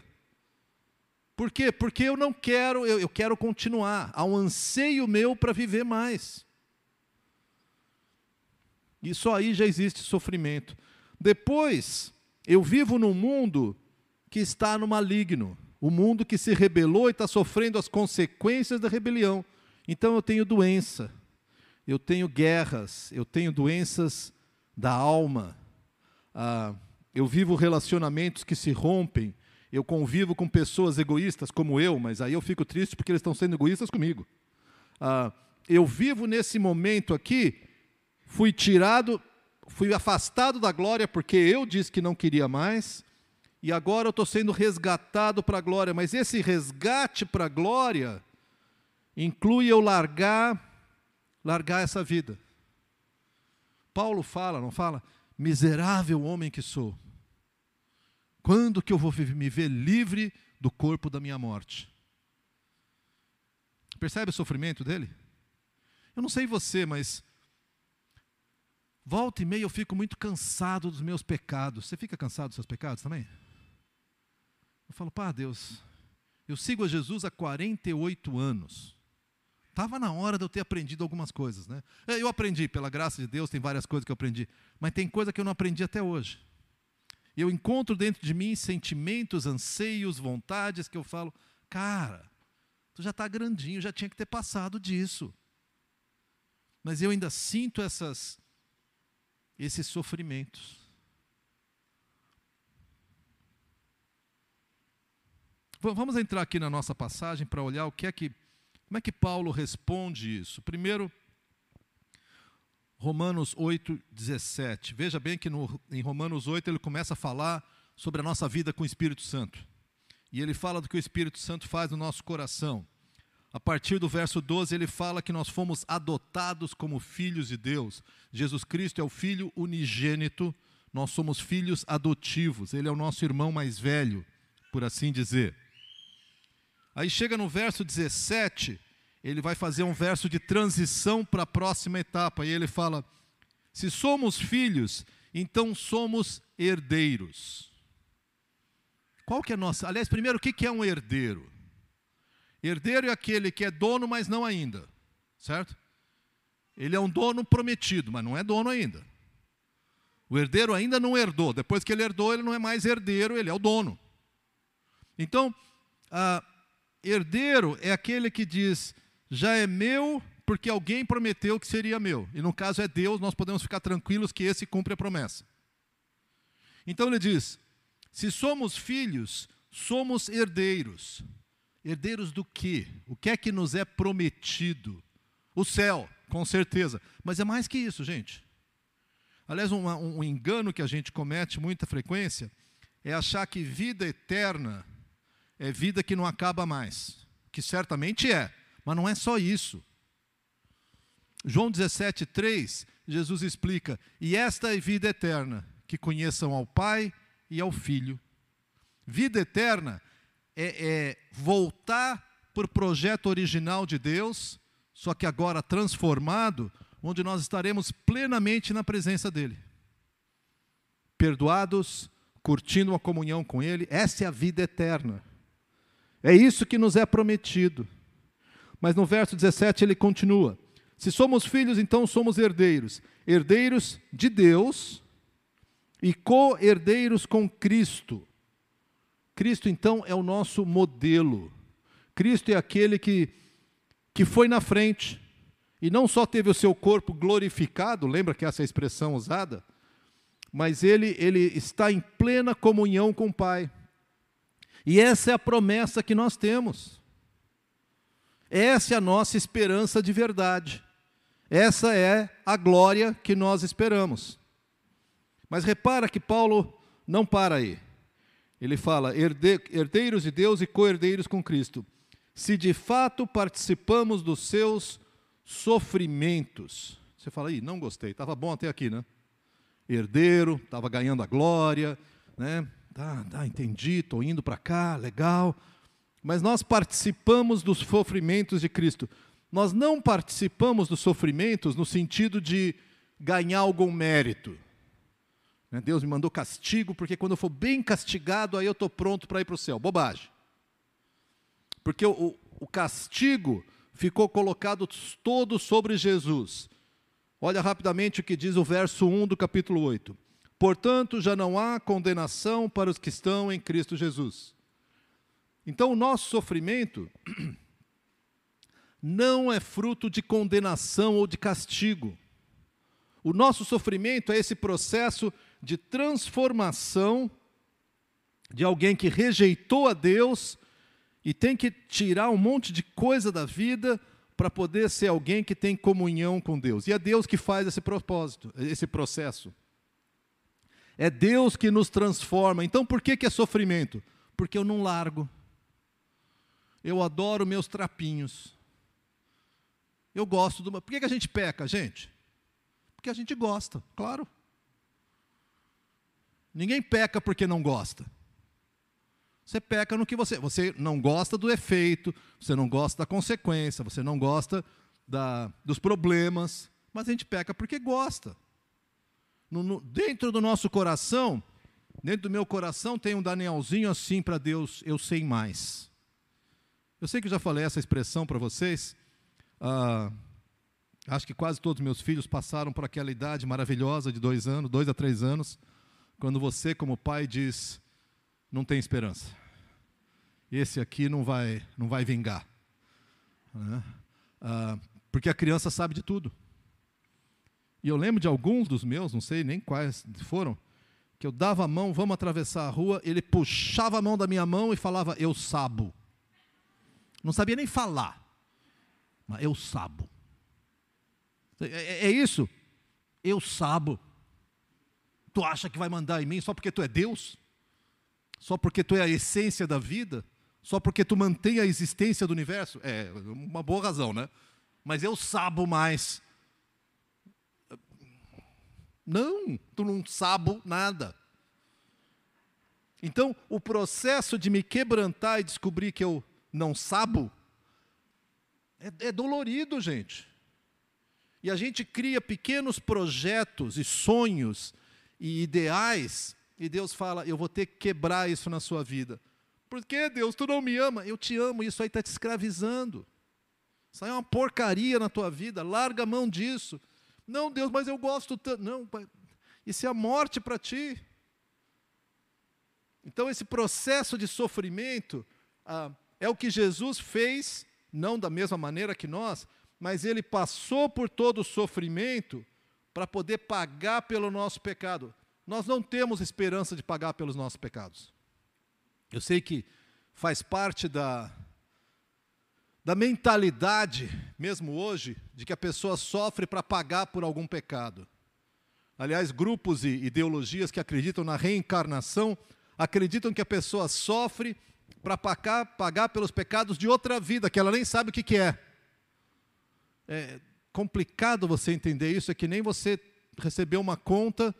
Por quê? Porque eu não quero, eu, eu quero continuar. Há um anseio meu para viver mais. E só aí já existe sofrimento. Depois, eu vivo num mundo que está no maligno. O mundo que se rebelou e está sofrendo as consequências da rebelião. Então eu tenho doença, eu tenho guerras, eu tenho doenças da alma. Ah, eu vivo relacionamentos que se rompem, eu convivo com pessoas egoístas como eu, mas aí eu fico triste porque eles estão sendo egoístas comigo. Ah, eu vivo nesse momento aqui, fui tirado, fui afastado da glória porque eu disse que não queria mais, e agora eu estou sendo resgatado para a glória, mas esse resgate para a glória inclui eu largar, largar essa vida. Paulo fala, não fala? Miserável homem que sou. Quando que eu vou me ver livre do corpo da minha morte? Percebe o sofrimento dele? Eu não sei você, mas volta e meia eu fico muito cansado dos meus pecados. Você fica cansado dos seus pecados também? Eu falo, pá, Deus, eu sigo a Jesus há 48 anos. Estava na hora de eu ter aprendido algumas coisas, né? Eu aprendi, pela graça de Deus, tem várias coisas que eu aprendi, mas tem coisa que eu não aprendi até hoje. Eu encontro dentro de mim sentimentos, anseios, vontades que eu falo, cara, tu já está grandinho, já tinha que ter passado disso. Mas eu ainda sinto essas, esses sofrimentos. Vamos entrar aqui na nossa passagem para olhar o que é que Como é que Paulo responde isso? Primeiro, Romanos 8, 17. Veja bem que no, em Romanos 8 ele começa a falar sobre a nossa vida com o Espírito Santo. E ele fala do que o Espírito Santo faz no nosso coração. A partir do verso 12, ele fala que nós fomos adotados como filhos de Deus. Jesus Cristo é o filho unigênito, nós somos filhos adotivos. Ele é o nosso irmão mais velho, por assim dizer. Aí chega no verso 17, ele vai fazer um verso de transição para a próxima etapa. E ele fala: Se somos filhos, então somos herdeiros. Qual que é a nossa? Aliás, primeiro, o que é um herdeiro? Herdeiro é aquele que é dono, mas não ainda, certo? Ele é um dono prometido, mas não é dono ainda. O herdeiro ainda não herdou. Depois que ele herdou, ele não é mais herdeiro, ele é o dono. Então, herdeiro é aquele que diz: já é meu porque alguém prometeu que seria meu. E no caso é Deus, nós podemos ficar tranquilos que esse cumpre a promessa. Então ele diz: se somos filhos, somos herdeiros. Herdeiros do quê? O que é que nos é prometido? O céu, com certeza. Mas é mais que isso, gente. Aliás, um, um engano que a gente comete muita frequência é achar que vida eterna é vida que não acaba mais. Que certamente é. Mas não é só isso. João 17, 3, Jesus explica: E esta é vida eterna, que conheçam ao Pai e ao Filho. Vida eterna é, é voltar para o projeto original de Deus, só que agora transformado, onde nós estaremos plenamente na presença dEle. Perdoados, curtindo uma comunhão com Ele, essa é a vida eterna. É isso que nos é prometido. Mas no verso 17 ele continua: Se somos filhos, então somos herdeiros, herdeiros de Deus e co-herdeiros com Cristo. Cristo então é o nosso modelo. Cristo é aquele que, que foi na frente e não só teve o seu corpo glorificado, lembra que essa é expressão usada? Mas ele, ele está em plena comunhão com o Pai. E essa é a promessa que nós temos. Essa é a nossa esperança de verdade. Essa é a glória que nós esperamos. Mas repara que Paulo não para aí. Ele fala: herdeiros de Deus e co-herdeiros com Cristo. Se de fato participamos dos seus sofrimentos. Você fala, aí, não gostei, estava bom até aqui, né? Herdeiro, estava ganhando a glória, né? Tá, tá, entendi, estou indo para cá, legal mas nós participamos dos sofrimentos de Cristo. Nós não participamos dos sofrimentos no sentido de ganhar algum mérito. Né, Deus me mandou castigo, porque quando eu for bem castigado, aí eu estou pronto para ir para o céu. Bobagem. Porque o, o castigo ficou colocado todo sobre Jesus. Olha rapidamente o que diz o verso 1 do capítulo 8. Portanto, já não há condenação para os que estão em Cristo Jesus. Então, o nosso sofrimento [clears throat] não é fruto de condenação ou de castigo. O nosso sofrimento é esse processo de transformação de alguém que rejeitou a Deus e tem que tirar um monte de coisa da vida para poder ser alguém que tem comunhão com Deus. E é Deus que faz esse propósito, esse processo. É Deus que nos transforma. Então, por que, que é sofrimento? Porque eu não largo. Eu adoro meus trapinhos. Eu gosto do. Por que, que a gente peca, gente? Porque a gente gosta, claro. Ninguém peca porque não gosta. Você peca no que você. Você não gosta do efeito, você não gosta da consequência, você não gosta da, dos problemas, mas a gente peca porque gosta. No, no, dentro do nosso coração, dentro do meu coração, tem um Danielzinho assim para Deus: eu sei mais. Eu sei que eu já falei essa expressão para vocês. Ah, acho que quase todos meus filhos passaram por aquela idade maravilhosa de dois anos, dois a três anos, quando você, como pai, diz: não tem esperança. Esse aqui não vai, não vai vingar. Né? Ah, porque a criança sabe de tudo. E eu lembro de alguns dos meus, não sei nem quais foram, que eu dava a mão, vamos atravessar a rua, ele puxava a mão da minha mão e falava, eu sabo. Não sabia nem falar. Mas eu sabo. É, é, é isso? Eu sabo. Tu acha que vai mandar em mim só porque tu é Deus? Só porque tu é a essência da vida? Só porque tu mantém a existência do universo? É, uma boa razão, né? Mas eu sabo mais. Não, tu não sabo nada. Então, o processo de me quebrantar e descobrir que eu não sabo é, é dolorido, gente. E a gente cria pequenos projetos e sonhos e ideais, e Deus fala: Eu vou ter que quebrar isso na sua vida. Por que, Deus? Tu não me ama? Eu te amo, isso aí está te escravizando. Isso aí é uma porcaria na tua vida, larga a mão disso. Não, Deus, mas eu gosto tanto. Não, isso é a morte para ti. Então, esse processo de sofrimento ah, é o que Jesus fez, não da mesma maneira que nós, mas ele passou por todo o sofrimento para poder pagar pelo nosso pecado. Nós não temos esperança de pagar pelos nossos pecados. Eu sei que faz parte da, da mentalidade, mesmo hoje, de que a pessoa sofre para pagar por algum pecado. Aliás, grupos e ideologias que acreditam na reencarnação acreditam que a pessoa sofre para pagar, pelos pecados de outra vida, que ela nem sabe o que, que é. É complicado você entender isso, é que nem você recebeu uma conta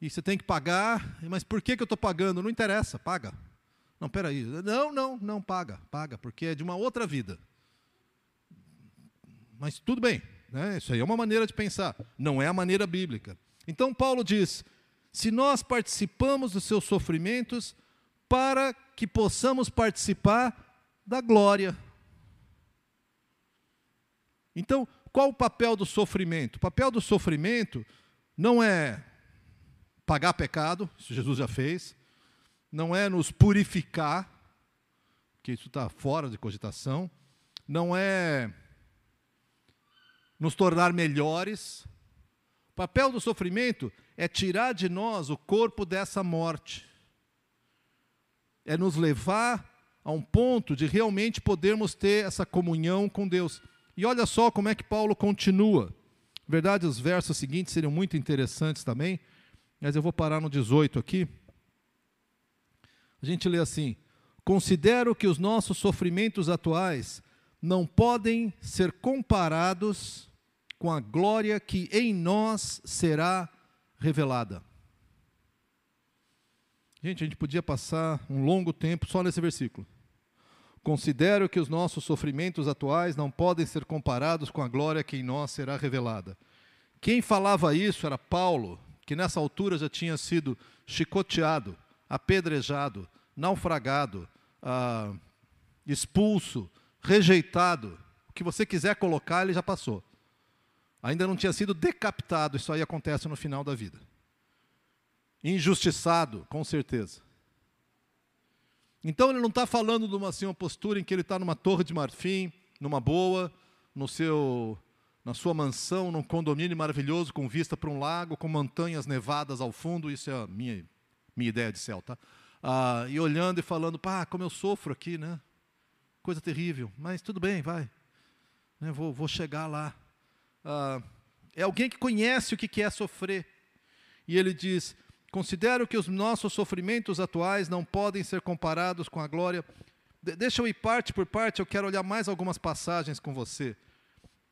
e você tem que pagar, mas por que, que eu estou pagando? Não interessa, paga. Não, peraí. Não, não, não paga, paga, porque é de uma outra vida. Mas tudo bem, né? isso aí é uma maneira de pensar, não é a maneira bíblica. Então Paulo diz: se nós participamos dos seus sofrimentos, para que possamos participar da glória. Então, qual o papel do sofrimento? O papel do sofrimento não é pagar pecado, isso Jesus já fez, não é nos purificar, que isso está fora de cogitação, não é nos tornar melhores. O papel do sofrimento é tirar de nós o corpo dessa morte, é nos levar a um ponto de realmente podermos ter essa comunhão com Deus. E olha só como é que Paulo continua. Na verdade, os versos seguintes seriam muito interessantes também, mas eu vou parar no 18 aqui. A gente lê assim: Considero que os nossos sofrimentos atuais não podem ser comparados com a glória que em nós será revelada. Gente, a gente podia passar um longo tempo só nesse versículo. Considero que os nossos sofrimentos atuais não podem ser comparados com a glória que em nós será revelada. Quem falava isso era Paulo, que nessa altura já tinha sido chicoteado, apedrejado, naufragado, ah, expulso, rejeitado. O que você quiser colocar, ele já passou. Ainda não tinha sido decapitado, isso aí acontece no final da vida. Injustiçado, com certeza. Então ele não está falando de uma, assim, uma postura em que ele está numa torre de marfim, numa boa, no seu, na sua mansão, num condomínio maravilhoso, com vista para um lago, com montanhas nevadas ao fundo, isso é a minha, minha ideia de céu, tá? Ah, e olhando e falando, pá, como eu sofro aqui, né? Coisa terrível, mas tudo bem, vai. Né, vou, vou chegar lá ah, é alguém que conhece o que é sofrer. E ele diz: Considero que os nossos sofrimentos atuais não podem ser comparados com a glória. De deixa eu ir parte por parte, eu quero olhar mais algumas passagens com você.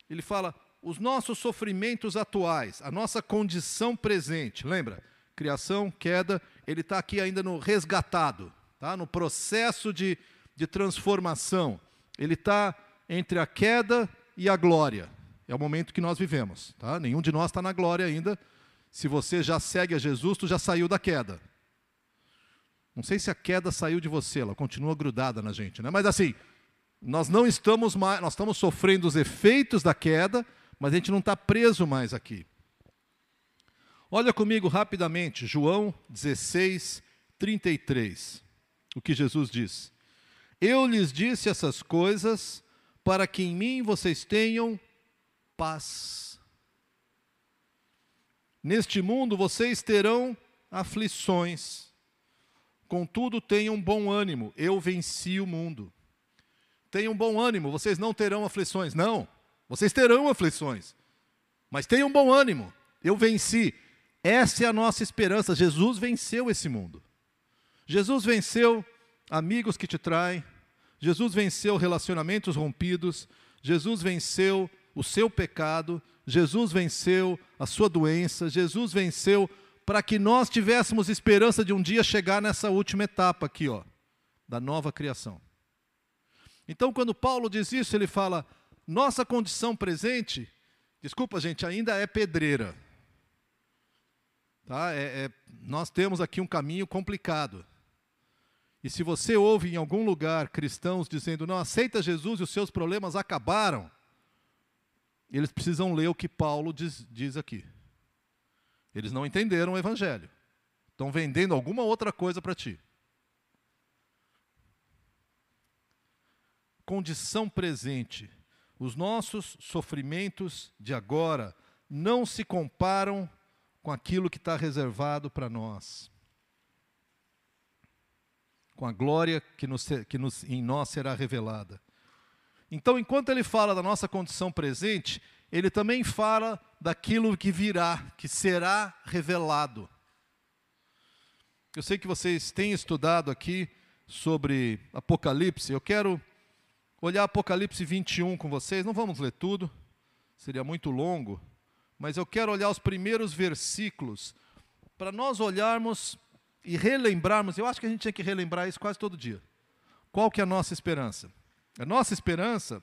Ele fala: os nossos sofrimentos atuais, a nossa condição presente, lembra? Criação, queda, ele está aqui ainda no resgatado, tá? no processo de, de transformação. Ele está entre a queda e a glória. É o momento que nós vivemos. Tá? Nenhum de nós está na glória ainda. Se você já segue a Jesus, tu já saiu da queda. Não sei se a queda saiu de você, ela continua grudada na gente, né? Mas assim, nós não estamos mais, nós estamos sofrendo os efeitos da queda, mas a gente não está preso mais aqui. Olha comigo rapidamente, João 16, 33. O que Jesus diz: Eu lhes disse essas coisas para que em mim vocês tenham paz. Neste mundo vocês terão aflições, contudo tenham bom ânimo, eu venci o mundo. Tenham bom ânimo, vocês não terão aflições. Não, Vocês terão aflições. Mas tenham bom ânimo. Eu venci. Essa é a nossa esperança. Jesus venceu esse mundo. Jesus venceu amigos que te traem. Jesus venceu relacionamentos rompidos. Jesus venceu o seu pecado. Jesus venceu a sua doença. Jesus venceu para que nós tivéssemos esperança de um dia chegar nessa última etapa aqui, ó, da nova criação. Então, quando Paulo diz isso, ele fala: nossa condição presente, desculpa, gente, ainda é pedreira. Tá? É, é, nós temos aqui um caminho complicado. E se você ouve em algum lugar cristãos dizendo, não, aceita Jesus e os seus problemas acabaram, eles precisam ler o que Paulo diz, diz aqui. Eles não entenderam o Evangelho. Estão vendendo alguma outra coisa para ti. Condição presente. Os nossos sofrimentos de agora não se comparam com aquilo que está reservado para nós. Com a glória que, nos, que nos, em nós será revelada. Então, enquanto ele fala da nossa condição presente, ele também fala daquilo que virá, que será revelado. Eu sei que vocês têm estudado aqui sobre Apocalipse. Eu quero olhar Apocalipse 21 com vocês. Não vamos ler tudo, seria muito longo, mas eu quero olhar os primeiros versículos para nós olharmos e relembrarmos. Eu acho que a gente tinha que relembrar isso quase todo dia. Qual que é a nossa esperança? A nossa esperança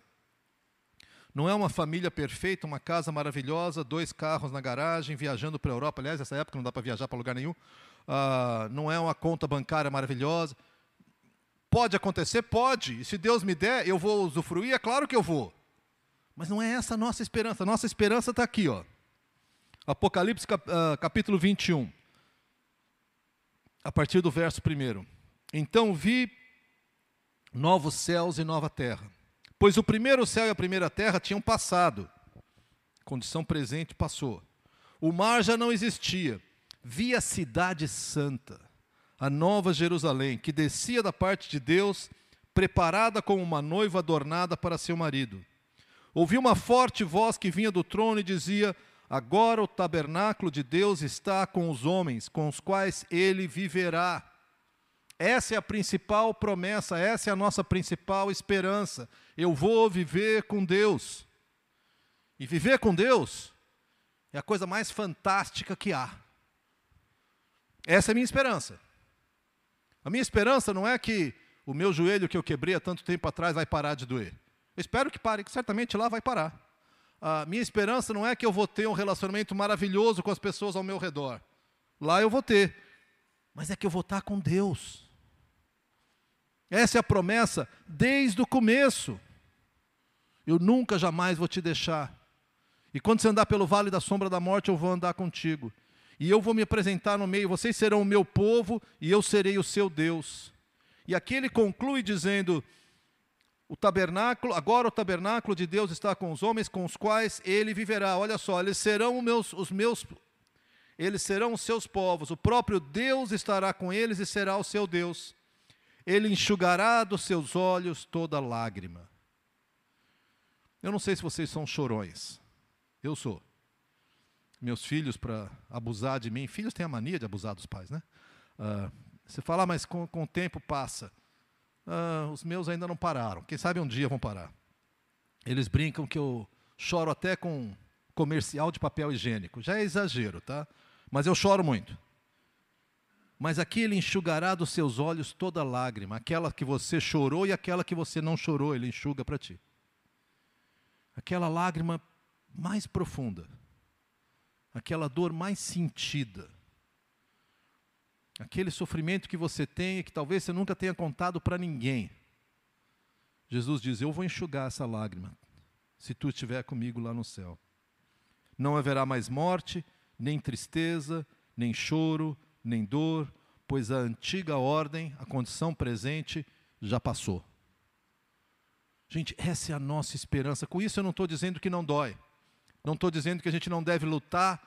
não é uma família perfeita, uma casa maravilhosa, dois carros na garagem, viajando para a Europa. Aliás, nessa época não dá para viajar para lugar nenhum. Uh, não é uma conta bancária maravilhosa. Pode acontecer? Pode. E se Deus me der, eu vou usufruir? É claro que eu vou. Mas não é essa a nossa esperança. A nossa esperança está aqui. Ó. Apocalipse uh, capítulo 21. A partir do verso 1. Então vi novos céus e nova terra Pois o primeiro céu e a primeira terra tinham passado. Condição presente passou. O mar já não existia. Vi a cidade santa, a nova Jerusalém, que descia da parte de Deus, preparada como uma noiva adornada para seu marido. Ouvi uma forte voz que vinha do trono e dizia: Agora o tabernáculo de Deus está com os homens, com os quais ele viverá. Essa é a principal promessa, essa é a nossa principal esperança. Eu vou viver com Deus. E viver com Deus é a coisa mais fantástica que há. Essa é a minha esperança. A minha esperança não é que o meu joelho que eu quebrei há tanto tempo atrás vai parar de doer. Eu espero que pare, que certamente lá vai parar. A minha esperança não é que eu vou ter um relacionamento maravilhoso com as pessoas ao meu redor. Lá eu vou ter. Mas é que eu vou estar com Deus. Essa é a promessa desde o começo. Eu nunca, jamais vou te deixar. E quando você andar pelo vale da sombra da morte, eu vou andar contigo. E eu vou me apresentar no meio, vocês serão o meu povo e eu serei o seu Deus. E aqui ele conclui dizendo: o tabernáculo, agora o tabernáculo de Deus está com os homens com os quais ele viverá. Olha só, eles serão meus, os meus, eles serão os seus povos. O próprio Deus estará com eles e será o seu Deus. Ele enxugará dos seus olhos toda lágrima. Eu não sei se vocês são chorões. Eu sou. Meus filhos, para abusar de mim, filhos têm a mania de abusar dos pais, né? Uh, você fala, ah, mas com, com o tempo passa. Uh, os meus ainda não pararam. Quem sabe um dia vão parar. Eles brincam que eu choro até com comercial de papel higiênico. Já é exagero, tá? Mas eu choro muito. Mas aqui ele enxugará dos seus olhos toda lágrima, aquela que você chorou e aquela que você não chorou, ele enxuga para ti. Aquela lágrima mais profunda, aquela dor mais sentida, aquele sofrimento que você tem e que talvez você nunca tenha contado para ninguém. Jesus diz: Eu vou enxugar essa lágrima, se tu estiver comigo lá no céu. Não haverá mais morte, nem tristeza, nem choro, nem dor, pois a antiga ordem, a condição presente, já passou. Gente, essa é a nossa esperança. Com isso eu não estou dizendo que não dói. Não estou dizendo que a gente não deve lutar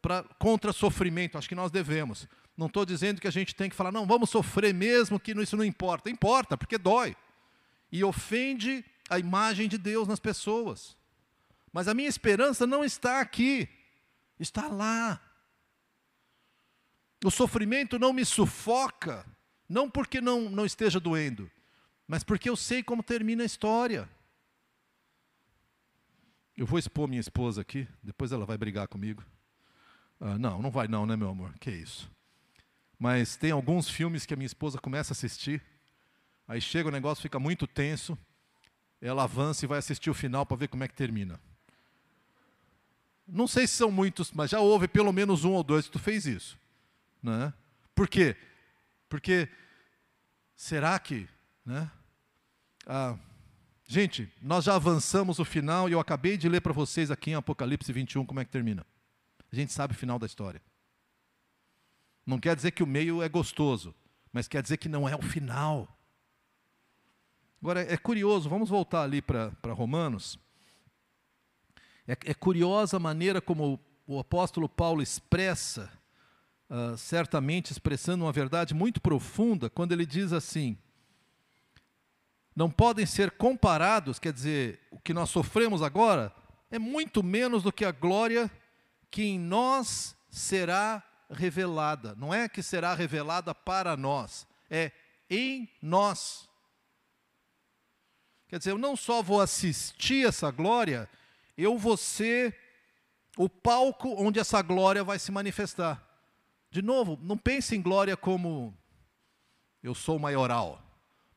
pra, contra sofrimento. Acho que nós devemos. Não estou dizendo que a gente tem que falar, não, vamos sofrer mesmo, que isso não importa. Importa, porque dói. E ofende a imagem de Deus nas pessoas. Mas a minha esperança não está aqui, está lá. O sofrimento não me sufoca, não porque não, não esteja doendo, mas porque eu sei como termina a história. Eu vou expor minha esposa aqui, depois ela vai brigar comigo. Ah, não, não vai não, né, meu amor? Que isso. Mas tem alguns filmes que a minha esposa começa a assistir, aí chega o negócio, fica muito tenso, ela avança e vai assistir o final para ver como é que termina. Não sei se são muitos, mas já houve pelo menos um ou dois que tu fez isso. Né? Por quê? Porque será que, né? Ah, gente, nós já avançamos o final e eu acabei de ler para vocês aqui em Apocalipse 21 como é que termina. A gente sabe o final da história. Não quer dizer que o meio é gostoso, mas quer dizer que não é o final. Agora, é curioso, vamos voltar ali para Romanos. É, é, curiosa a maneira como o apóstolo Paulo expressa uh, certamente expressando uma verdade muito profunda, quando ele diz assim: não podem ser comparados, quer dizer, o que nós sofremos agora é muito menos do que a glória que em nós será revelada. Não é que será revelada para nós, é em nós. Quer dizer, eu não só vou assistir essa glória, eu vou ser o palco onde essa glória vai se manifestar. De novo, não pense em glória como eu sou maioral,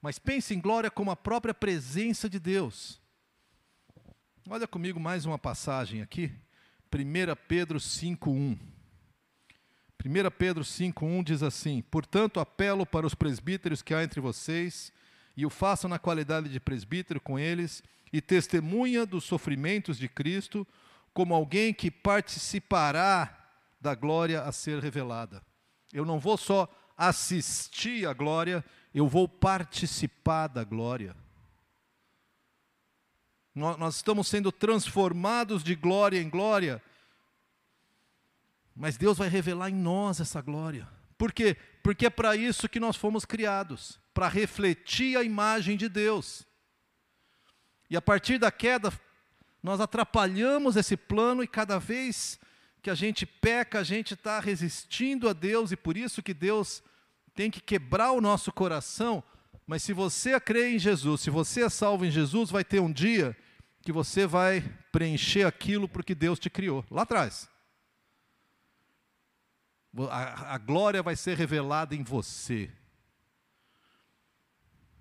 mas pense em glória como a própria presença de Deus. Olha comigo mais uma passagem aqui, 1 Pedro 5:1. 1 Pedro 5:1 diz assim: "Portanto, apelo para os presbíteros que há entre vocês, e o façam na qualidade de presbítero com eles, e testemunha dos sofrimentos de Cristo, como alguém que participará da glória a ser revelada. Eu não vou só assistir à glória, eu vou participar da glória. Nós estamos sendo transformados de glória em glória, mas Deus vai revelar em nós essa glória. Por quê? Porque é para isso que nós fomos criados para refletir a imagem de Deus. E a partir da queda, nós atrapalhamos esse plano e cada vez que a gente peca, a gente está resistindo a Deus e por isso que Deus tem que quebrar o nosso coração. Mas se você crê em Jesus, se você é salvo em Jesus, vai ter um dia que você vai preencher aquilo porque Deus te criou, lá atrás. A, a glória vai ser revelada em você.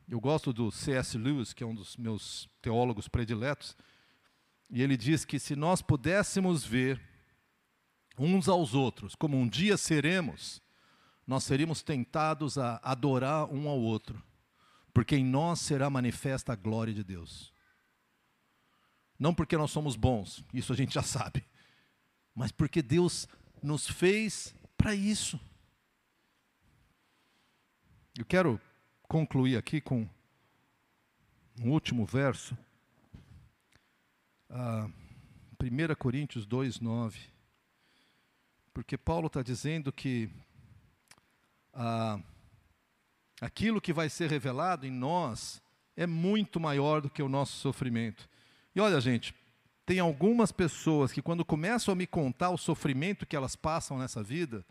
Eu gosto do C.S. Lewis, que é um dos meus teólogos prediletos, e ele diz que se nós pudéssemos ver uns aos outros, como um dia seremos, nós seríamos tentados a adorar um ao outro, porque em nós será manifesta a glória de Deus. Não porque nós somos bons, isso a gente já sabe, mas porque Deus nos fez para isso. Eu quero concluir aqui com um último verso. Ah, 1 Coríntios 2, 9. Porque Paulo está dizendo que ah, aquilo que vai ser revelado em nós é muito maior do que o nosso sofrimento. E olha, gente, tem algumas pessoas que, quando começam a me contar o sofrimento que elas passam nessa vida,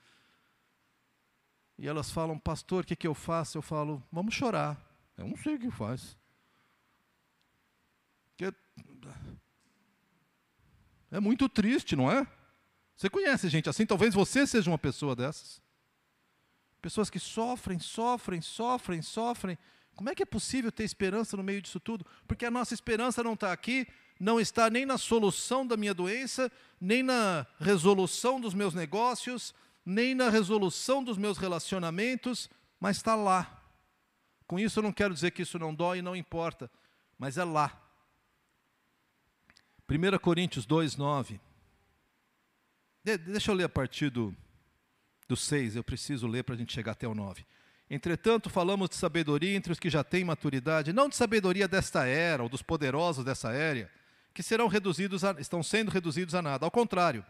e elas falam, pastor, o que, que eu faço? Eu falo, vamos chorar. Eu não sei o que faz. É muito triste, não é? Você conhece gente assim? Talvez você seja uma pessoa dessas. Pessoas que sofrem, sofrem, sofrem, sofrem. Como é que é possível ter esperança no meio disso tudo? Porque a nossa esperança não está aqui, não está nem na solução da minha doença, nem na resolução dos meus negócios, nem na resolução dos meus relacionamentos, mas está lá. Com isso eu não quero dizer que isso não dói e não importa, mas é lá. 1 Coríntios 2, 9. De, deixa eu ler a partir do, do 6, eu preciso ler para a gente chegar até o 9. Entretanto, falamos de sabedoria entre os que já têm maturidade, não de sabedoria desta era, ou dos poderosos dessa era, que serão reduzidos a, estão sendo reduzidos a nada. Ao contrário,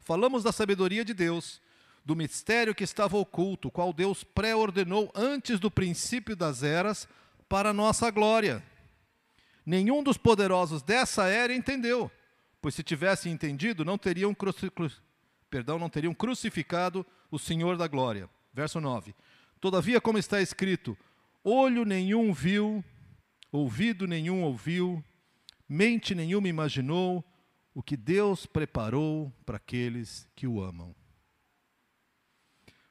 falamos da sabedoria de Deus, do mistério que estava oculto, qual Deus pré-ordenou antes do princípio das eras, para nossa glória. Nenhum dos poderosos dessa era entendeu pois se tivessem entendido, não teriam, perdão, não teriam crucificado o Senhor da glória. Verso 9. Todavia, como está escrito, olho nenhum viu, ouvido nenhum ouviu, mente nenhuma imaginou o que Deus preparou para aqueles que o amam.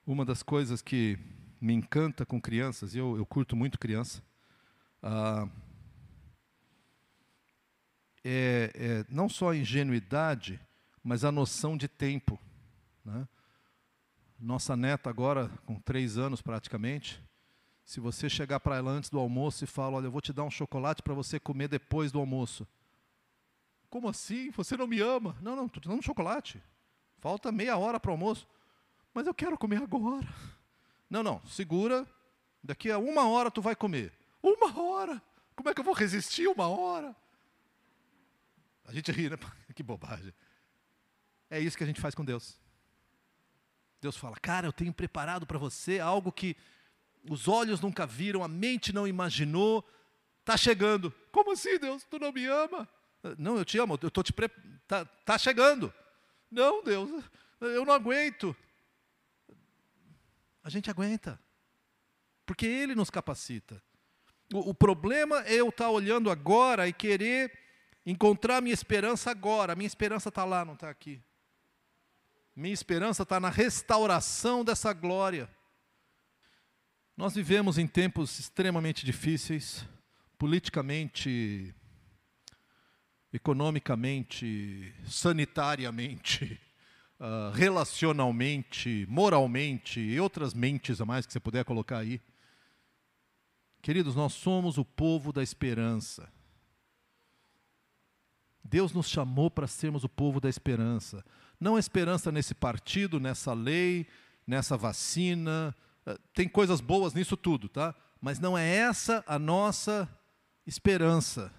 Uma das coisas que me encanta com crianças, e eu, eu curto muito criança, ah, é, é, não só a ingenuidade, mas a noção de tempo. Né? Nossa neta agora, com três anos praticamente, se você chegar para ela antes do almoço e falar, olha, eu vou te dar um chocolate para você comer depois do almoço. Como assim? Você não me ama? Não, não, estou te dando um chocolate. Falta meia hora para o almoço. Mas eu quero comer agora. Não, não, segura. Daqui a uma hora tu vai comer. Uma hora? Como é que eu vou resistir uma hora? A gente ri, né? [laughs] Que bobagem. É isso que a gente faz com Deus. Deus fala, cara, eu tenho preparado para você algo que os olhos nunca viram, a mente não imaginou, está chegando. Como assim, Deus? Tu não me ama? Não, eu te amo, eu estou te pre... tá, tá chegando. Não, Deus, eu não aguento. A gente aguenta, porque Ele nos capacita. O, o problema é eu estar tá olhando agora e querer encontrar minha esperança agora. A minha esperança está lá, não está aqui. Minha esperança está na restauração dessa glória. Nós vivemos em tempos extremamente difíceis, politicamente, economicamente, sanitariamente, uh, [laughs] relacionalmente, moralmente e outras mentes a mais que você puder colocar aí. Queridos, nós somos o povo da esperança. Deus nos chamou para sermos o povo da esperança. Não a esperança nesse partido, nessa lei, nessa vacina, eh, tem coisas boas nisso tudo, tá? Mas não é essa a nossa esperança.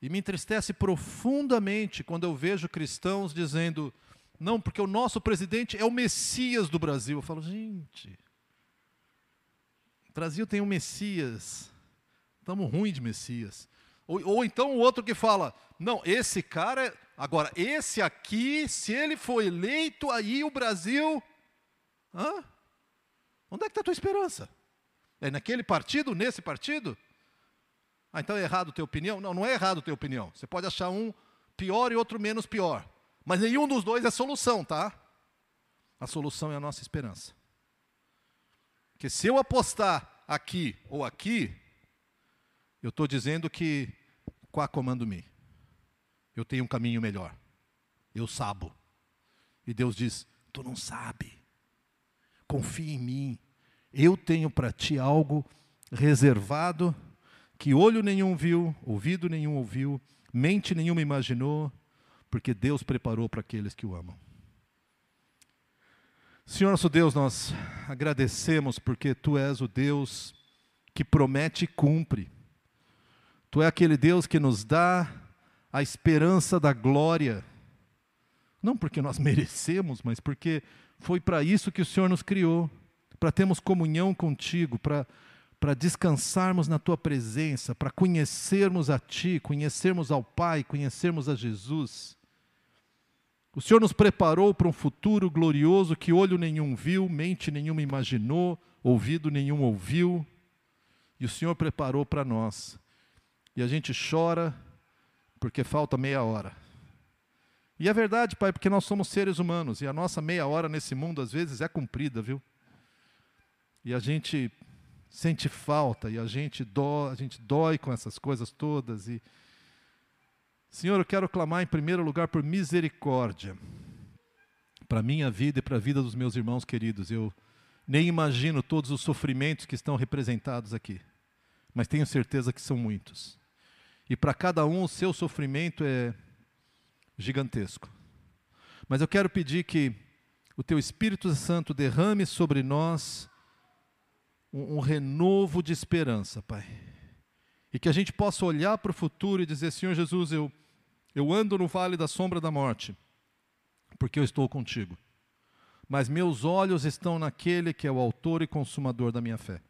E me entristece profundamente quando eu vejo cristãos dizendo: não, porque o nosso presidente é o Messias do Brasil. Eu falo, gente, o Brasil tem um Messias, estamos ruim de Messias. Ou, ou, então o outro que fala: não, esse cara, é... agora, esse aqui, se ele for eleito, aí o Brasil. Hã? Onde é que está a tua esperança? É naquele partido, nesse partido? Ah, então é errado a tua opinião? Não, não é errado a tua opinião. Você pode achar um pior e outro menos pior. Mas nenhum dos dois é solução, tá? A solução é a nossa esperança. Porque se eu apostar aqui ou aqui, eu estou dizendo que quá comando-me. Eu tenho um caminho melhor. Eu sabo. E Deus diz: Tu não sabe confia em mim. Eu tenho para ti algo reservado que olho nenhum viu, ouvido nenhum ouviu, mente nenhuma imaginou, porque Deus preparou para aqueles que o amam. Senhor nosso Deus, nós agradecemos porque tu és o Deus que promete e cumpre. Tu é aquele Deus que nos dá a esperança da glória. Não porque nós [laughs] merecemos, mas porque foi para isso que o Senhor nos criou, para termos comunhão contigo, para para descansarmos na tua presença, para conhecermos a ti, conhecermos ao Pai, conhecermos a Jesus. O Senhor nos preparou para um futuro glorioso que olho nenhum viu, mente nenhuma imaginou, ouvido nenhum ouviu, e o Senhor preparou para nós. E a gente chora porque falta meia hora. E é verdade, Pai, porque nós somos seres humanos e a nossa meia hora nesse mundo às vezes é cumprida, viu? E a gente sente falta e a gente dói, a gente dói com essas coisas todas e Senhor, eu quero clamar em primeiro lugar por misericórdia para minha vida e para a vida dos meus irmãos queridos. Eu nem imagino todos os sofrimentos que estão representados aqui, mas tenho certeza que são muitos. E para cada um o seu sofrimento é gigantesco. Mas eu quero pedir que o Teu Espírito Santo derrame sobre nós um, um renovo de esperança, Pai. E que a gente possa olhar para o futuro e dizer: Senhor Jesus, eu, eu ando no vale da sombra da morte, porque eu estou contigo. Mas meus olhos estão naquele que é o autor e consumador da minha fé.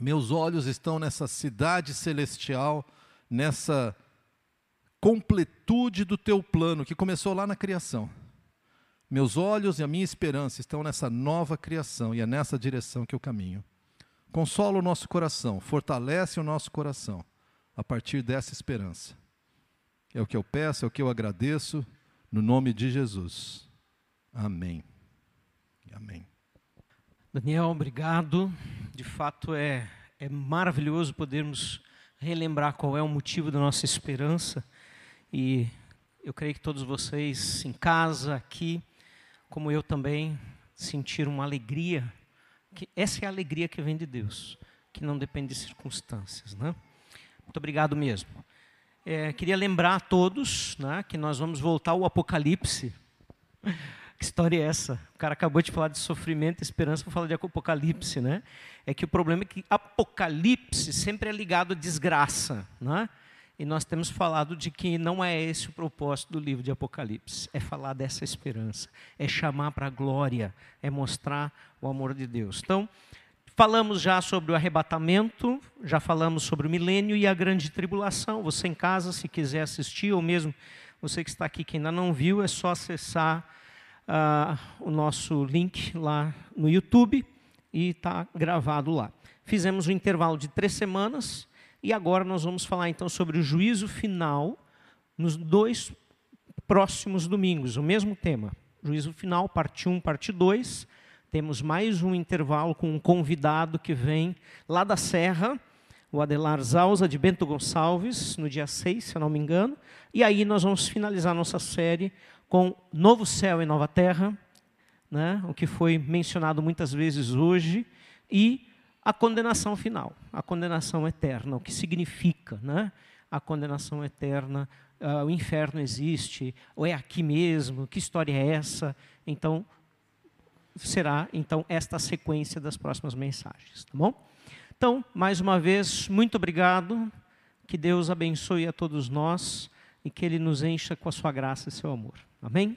Meus olhos estão nessa cidade celestial, nessa completude do teu plano que começou lá na criação. Meus olhos e a minha esperança estão nessa nova criação e é nessa direção que eu caminho. Consola o nosso coração, fortalece o nosso coração a partir dessa esperança. É o que eu peço, é o que eu agradeço, no nome de Jesus. Amém. Amém. Daniel, obrigado. De fato, é, é maravilhoso podermos relembrar qual é o motivo da nossa esperança. E eu creio que todos vocês em casa, aqui, como eu também, sentiram uma alegria. Que essa é a alegria que vem de Deus, que não depende de circunstâncias. Né? Muito obrigado mesmo. É, queria lembrar a todos né, que nós vamos voltar ao Apocalipse. Que história é essa? O cara acabou de falar de sofrimento e esperança, vou falar de apocalipse, né? É que o problema é que apocalipse sempre é ligado à desgraça, né? E nós temos falado de que não é esse o propósito do livro de Apocalipse, é falar dessa esperança, é chamar para a glória, é mostrar o amor de Deus. Então, falamos já sobre o arrebatamento, já falamos sobre o milênio e a grande tribulação. Você em casa, se quiser assistir, ou mesmo você que está aqui que ainda não viu, é só acessar uh, o nosso link lá no YouTube e está gravado lá. Fizemos um intervalo de três semanas e agora nós vamos falar então sobre o juízo final nos dois próximos domingos, o mesmo tema. Juízo final, parte 1, parte 2. Temos mais um intervalo com um convidado que vem lá da Serra, o Adelar Zausa de Bento Gonçalves, no dia 6, se eu não me engano. E aí nós vamos finalizar nossa série com novo céu e nova terra, né, o que foi mencionado muitas vezes hoje, e a condenação final, a condenação eterna, o que significa né, a condenação eterna, uh, o inferno existe, ou é aqui mesmo, que história é essa? Então, será então esta sequência das próximas mensagens, tá bom? Então, mais uma vez, muito obrigado, que Deus abençoe a todos nós e que Ele nos encha com a sua graça e seu amor. Amém?